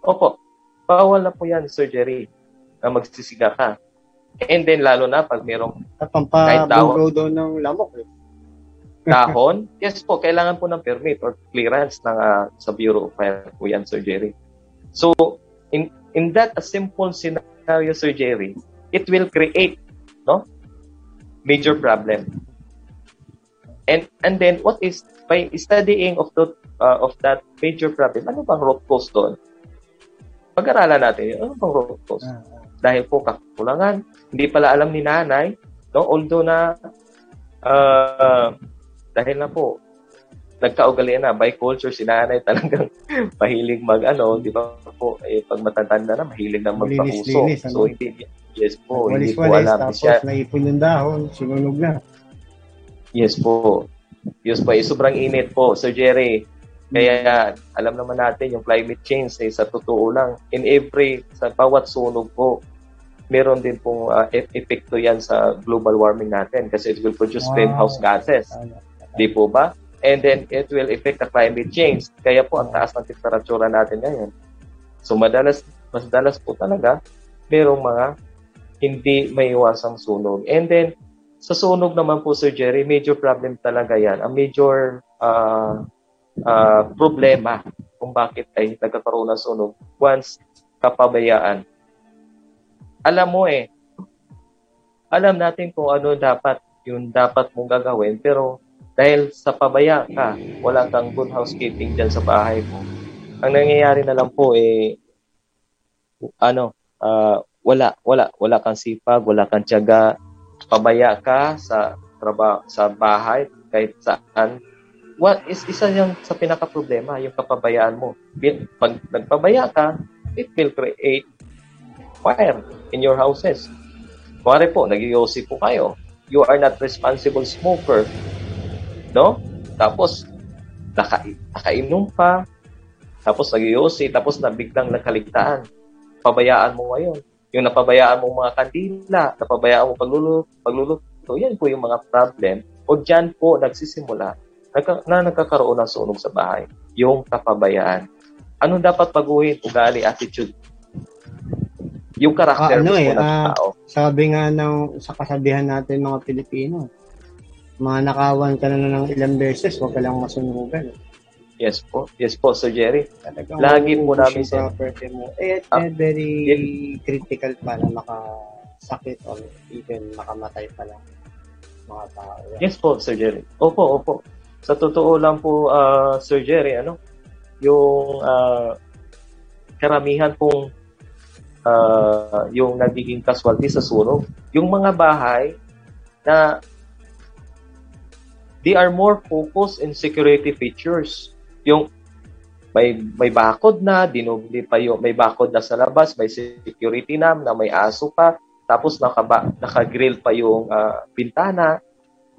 Opo. Bawal na po yan, surgery, na magsisiga ka. And then, lalo na pag merong At Kahit tao. pampabugaw daw ng lamok eh. dahon, yes po, kailangan po ng permit or clearance ng ah, sa Bureau of Fire po yan, surgery. So, in in that a simple scenario, surgery, it will create no major problem. And and then what is by studying of the uh, of that major problem, ano bang root cause doon? Pag-aralan natin, ano bang root cause? Ah. Dahil po kakulangan, hindi pala alam ni nanay, no? Although na uh, dahil na po nagkaugalian na by culture si nanay talagang mahilig mag ano, di ba po eh pag matatanda na mahilig na magpauso. Malinis-linis, ano? So hindi yes po, hindi po alam tapos siya. naipon yung dahon, sinunog na. Yes po. Yes po, eh, sobrang init po, Sir Jerry. Kaya alam naman natin yung climate change eh, sa totoo lang. In every, sa bawat sunog po, meron din pong uh, epekto yan sa global warming natin kasi it will produce Wow. greenhouse gases. Di po ba? And then it will affect the climate change. Kaya po ang taas ng temperatura natin ngayon. So madalas, mas dalas po talaga, merong mga hindi may iwasang sunog. And then, sa sunog naman po, Sir Jerry, major problem talaga yan. Ang major ah, ah, problema kung bakit ay nagkakaroon ng sunog once kapabayaan. Alam mo eh, alam natin kung ano dapat yung dapat mong gagawin, pero dahil sa pabaya ka, wala kang good housekeeping dyan sa bahay mo. Ang nangyayari na lang po eh, ano, ah, wala, wala, wala kang sipag, wala kang tiyaga, pabaya ka sa trabaho, sa bahay, kahit saan. What is isa yan sa pinaka problema, yung kapabayaan mo. Pag nagpabaya ka, it will create fire in your houses. Kuwari po, nag po kayo. You are not responsible smoker. No? Tapos, naka, nakainom pa. Tapos nag tapos na biglang nakaligtaan. Pabayaan mo ngayon. Yung napabayaan mo mga kandila, napabayaan mo pagluluto, pagluluto, yan po yung mga problem. O dyan po nagsisimula na nagkakaroon ng sunog sa bahay. Yung kapabayaan. Ano dapat baguhin? Ugali, attitude. Yung karakter Ah, ano eh, ng ah, tao. Sabi nga ng, sa kasabihan natin mga Pilipino, mga nakawan ka na ng ilang beses, huwag ka lang masunugan. Yes po. Yes po, Sir Jerry. Talagang Lagi po namin sin- property mo. Eh, Ah, very critical pa na makasakit or even makamatay pa lang mga tao. Yes po, Sir Jerry. Opo, opo. Sa totoo lang po, ah, Sir Jerry, ano, yung ah, karamihan pong ah, yung nagiging casualty sa sunog, yung mga bahay na they are more focused in security features. Yung may may bakod na, dinubli pa yung may bakod na sa labas, may security nam na may aso pa, tapos nakaba, naka-grill pa yung ah, bintana.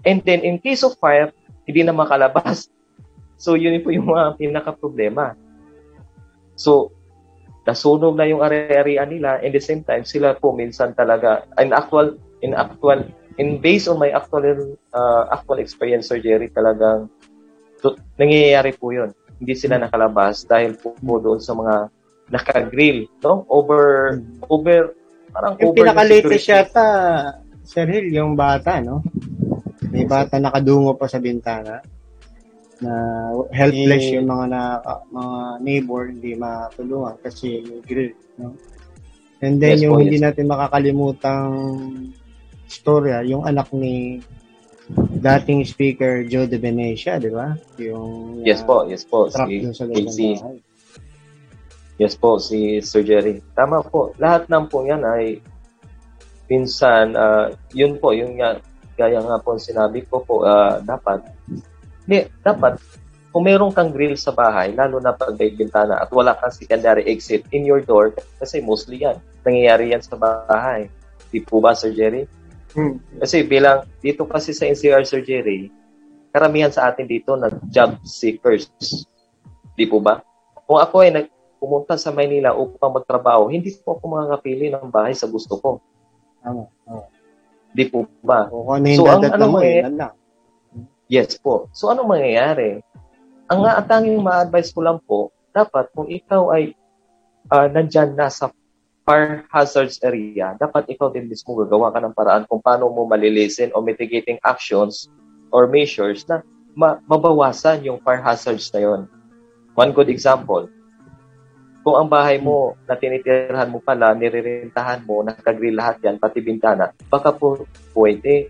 And then in case of fire, hindi na makalabas. So yun po yung mga pinaka-problema. So nasunog na yung area nila and the same time sila po minsan talaga in actual in actual in based on my actual uh, actual experience Sir Jerry talagang to, nangyayari po yun hindi sila nakalabas dahil po, po doon sa mga naka-grill no over over parang Yung over pinaka-latest yata, Sir Hill, yung bata, no? May bata nakadungo pa sa bintana na helpless Eh, yung mga na, mga neighbor hindi matulungan kasi may grill, no? And then Yes yung po, hindi yes. natin makakalimutang storya, yung anak ni dating speaker Joe De Venecia, di ba? Yung yes uh, po yes po trap si sa loob ng si bahay. Yes po, si Sir Jerry. Tama po. Lahat ng po yan ay minsan, ah, yun po, yung nga, gaya nga po sinabi ko po, ah, dapat, hindi, dapat, kung meron kang grill sa bahay, lalo na pag may bintana at wala kang secondary exit in your door, kasi mostly yan, nangyayari yan sa bahay. Di po ba, Sir Jerry? Hmm. Kasi bilang, dito kasi sa NCR, Sir Jerry, karamihan sa atin dito na job seekers. Di po ba? Kung ako ay nag, pumunta sa Maynila upang magtrabaho, hindi po ako makakapili ng bahay sa gusto ko. Tama. tama. Di po ba? O ano So, ang ano mo, eh. Yes po. So, anong mangyayari? Ang nga, ang tanging ma-advise ko lang po, dapat kung ikaw ay ah, nandyan na sa fire hazards area, dapat ikaw din mismo gagawa ka ng paraan kung paano mo malilisin o mitigating actions or measures na ma- mabawasan yung fire hazards na yon. One good example, kung ang bahay mo na tinitirhan mo pala, nirerentahan mo, nakagrill lahat yan, pati bintana, baka po pwede,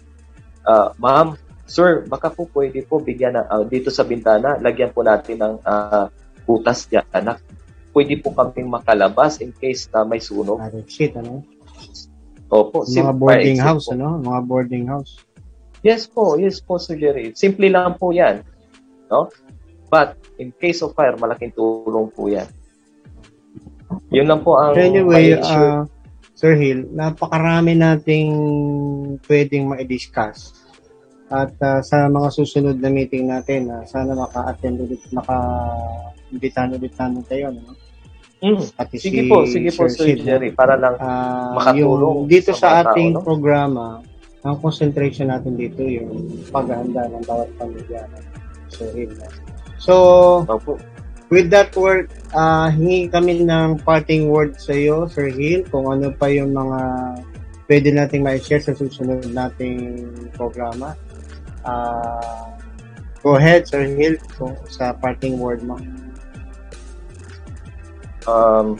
ah, ma'am, Sir, baka po pwede po bigyan na ah, dito sa bintana, lagyan po natin ng ah, butas diyan na pwede po kaming makalabas in case na may sunog. Ah, shit, ano? Opo, Mga boarding house, po. ano? Mga boarding house. Yes po, yes po, Sir Jerry. Simple lang po yan. No? But, in case of fire, malaking tulong po yan. Yun lang po ang Anyway, uh, Sir Hill, napakarami nating pwedeng ma-discuss. At uh, sa mga susunod na meeting natin, uh, sana maka-attend ulit, maka-imbitahan ulit namin kayo. No? Mm. Pati Sige si po, sige po, Sir Sid, no? Jerry, para lang Ah, makatulong yung dito sa sa, mga tao, ating no? programa, ang concentration natin dito yung paghahanda ng bawat pamilya. Sir Hill. no? So, Opo. With that word, ah hingi kami ng parting word sa iyo, Sir Hill, kung ano pa yung mga pwede nating ma-share sa susunod nating programa. Ah go ahead, Sir Hill, kung, sa parting word mo. Um,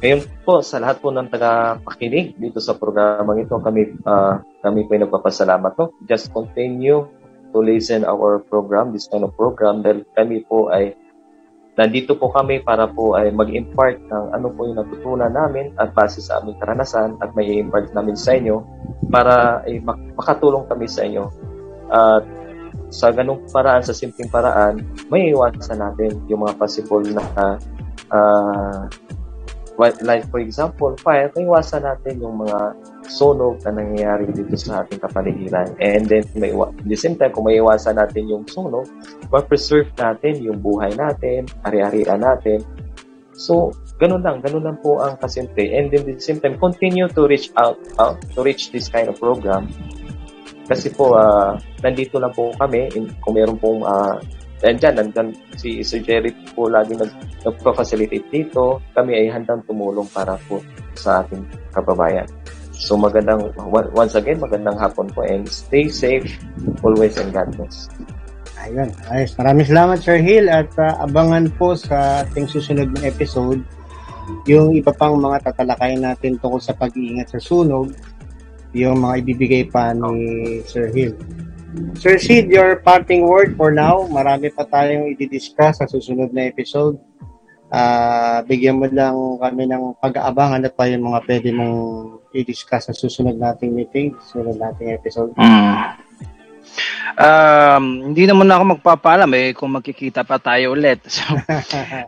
ngayon po, sa lahat po ng tagapakinig dito sa programang ito, kami ah, kami po ay nagpapasalamat. No? Just continue to listen our program, this kind of program, dahil kami po ay nandito po kami para po ay mag-impart ng ano po yung natutunan namin at base sa aming karanasan at may impart namin sa inyo para ay mak- makatulong kami sa inyo. At sa ganung paraan, sa simpleng paraan, may iwasan natin yung mga possible na ah, what- like for example, fire, may iwasan natin yung mga sunog na nangyayari dito sa ating kapaligiran. And then, may, at the same time, kung may iwasan natin yung sunog, ma-preserve natin yung buhay natin, ari-arian natin. So, ganun lang, ganun lang po ang kasimple. And then, at the same time, continue to reach out, out to reach this kind of program. Kasi po, ah, nandito lang po kami, in, kung meron pong, uh, nandyan, nandyan, si Sir Jerry po lagi nag, nagpa-facilitate dito. Kami ay handang tumulong para po sa ating kababayan. So magandang, on- once again, magandang hapon po and stay safe always and God bless. Ayun. Ayos. Maraming salamat, Sir Hill, at ah, abangan po sa ating susunod na episode yung iba pang mga tatalakayin natin tungkol sa pag-iingat sa sunog, yung mga ibibigay pa ni Sir Hill. Sir Sid, your parting word for now. Marami pa tayong i-discuss sa susunod na episode. Ah, bigyan mo lang kami ng pag-aabangan at pa yung mga pwede mong i-discuss sa susunod nating meeting, susunod nating episode. Mm. Um, hindi naman ako magpapaalam eh kung magkikita pa tayo ulit. So,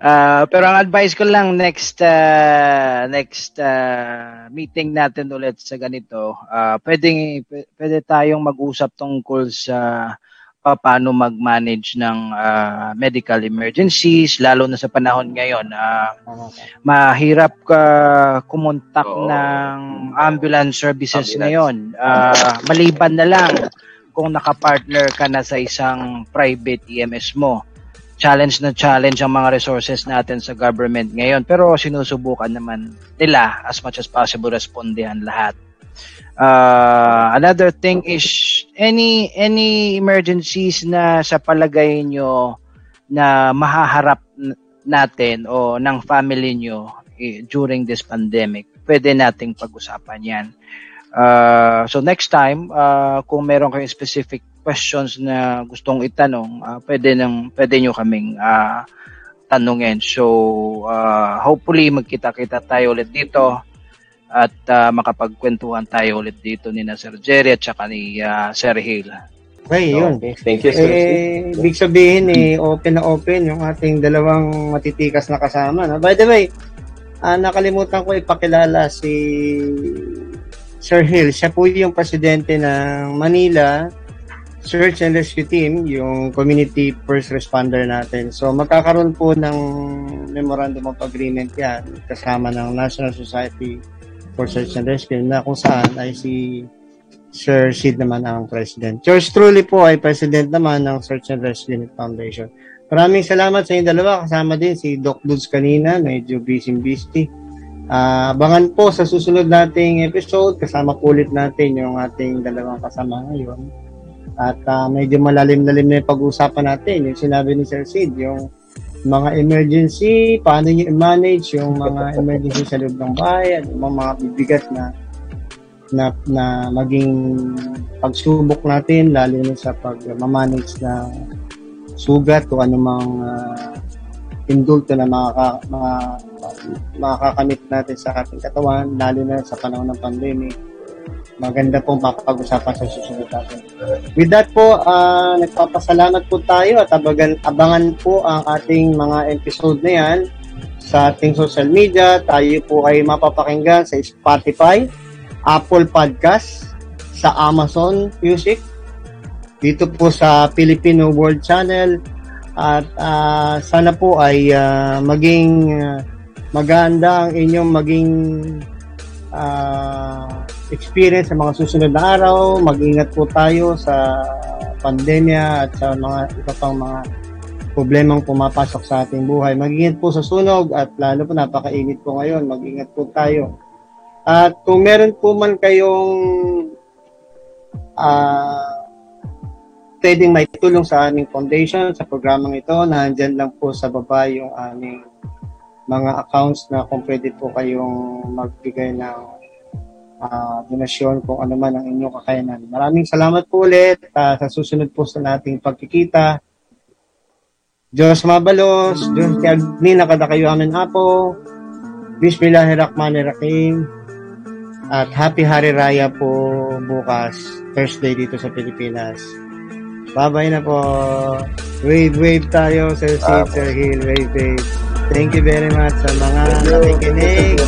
ah, pero ang advice ko lang next ah, next ah, meeting natin ulit sa ganito, ah pwedeng pw- pwede tayong mag-usap tungkol sa paano mag-manage ng ah, medical emergencies lalo na sa panahon ngayon. Ka. mahirap ka kumontak Oo. ng ambulance services Ambulance. ngayon. Ah, maliban na lang kung nakapartner ka na sa isang private EMS mo. Challenge na challenge ang mga resources natin sa government ngayon. Pero sinusubukan naman nila as much as possible respondihan lahat. Ah, another thing is any any emergencies na sa palagay nyo na mahaharap natin o ng family nyo eh, during this pandemic, pwede nating pag-usapan yan. Uh, so next time, uh, kung meron kayong specific questions na gustong itanong, uh, pwede, nang, pwede nyo kaming uh, tanungin. So uh, hopefully magkita-kita tayo ulit dito at uh, makapagkwentuhan tayo ulit dito ni na Sir Jerry at saka ni uh, Sir Hill. Okay, yun. Okay. Thank you, Sir. Eh, ibig sabihin eh, open na open yung ating dalawang matitikas na kasama. No? By the way, ah, nakalimutan ko ipakilala si Sir Hill. Siya po yung presidente ng Manila Search and Rescue Team, yung community first responder natin. So magkakaroon po ng memorandum of agreement yan kasama ng National Society for Search and Rescue na kung saan ay si Sir Sid naman ang president. George truly po ay president naman ng Search and Rescue Unit Foundation. Maraming salamat sa inyong dalawa. Kasama din si Doc Dudes kanina, medyo busy-busy. Ah, abangan po sa susunod nating episode. Kasama po ulit natin yung ating dalawang kasama ngayon. At ah, medyo malalim-lalim na yung pag-uusapan natin. Yung sinabi ni Sir Sid, yung mga emergency, paano nyo i-manage yung mga emergency sa loob ng bahay, at yung mga, bibigat na na, na maging pagsubok natin, lalo na sa pag-manage na sugat o anumang uh, indulto na makaka, makakamit natin sa ating katawan, lalo na sa panahon ng pandemic. Maganda pong mapapag-usapan sa susunod natin. With that po, uh, nagpapasalamat po tayo at abagan, abangan po ang ating mga episode na yan sa ating social media. Tayo po ay mapapakinggan sa Spotify, Apple Podcast, sa Amazon Music, dito po sa Filipino World Channel at uh, sana po ay uh, maging uh, maganda ang inyong maging uh, experience sa mga susunod na araw. Mag-ingat po tayo sa pandemya at sa mga iba pang mga problemang pumapasok sa ating buhay. Mag-ingat po sa sunog at lalo po napakainit po ngayon. Mag-ingat po tayo. At kung meron po man kayong uh, pwedeng may tulong sa aming foundation sa programang ito, nandyan lang po sa baba yung aming mga accounts na kung pwede po kayong magbigay ng uh, donasyon kung ano man ang inyong kakayanan. Maraming salamat po ulit uh, sa susunod po sa nating pagkikita. Diyos mabalos, Diyos kay Agni, nakada kayo amin apo. Bismillahirrahmanirrahim. At Happy Hari Raya po bukas, Thursday dito sa Pilipinas. Bye-bye na po. Wave, wave tayo, Sir Sid, Sir Hill, wave, wave. Thank you very much sa mga nakikinig.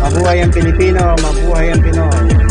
Mabuhay ang Pilipino, mabuhay ang Pinoy.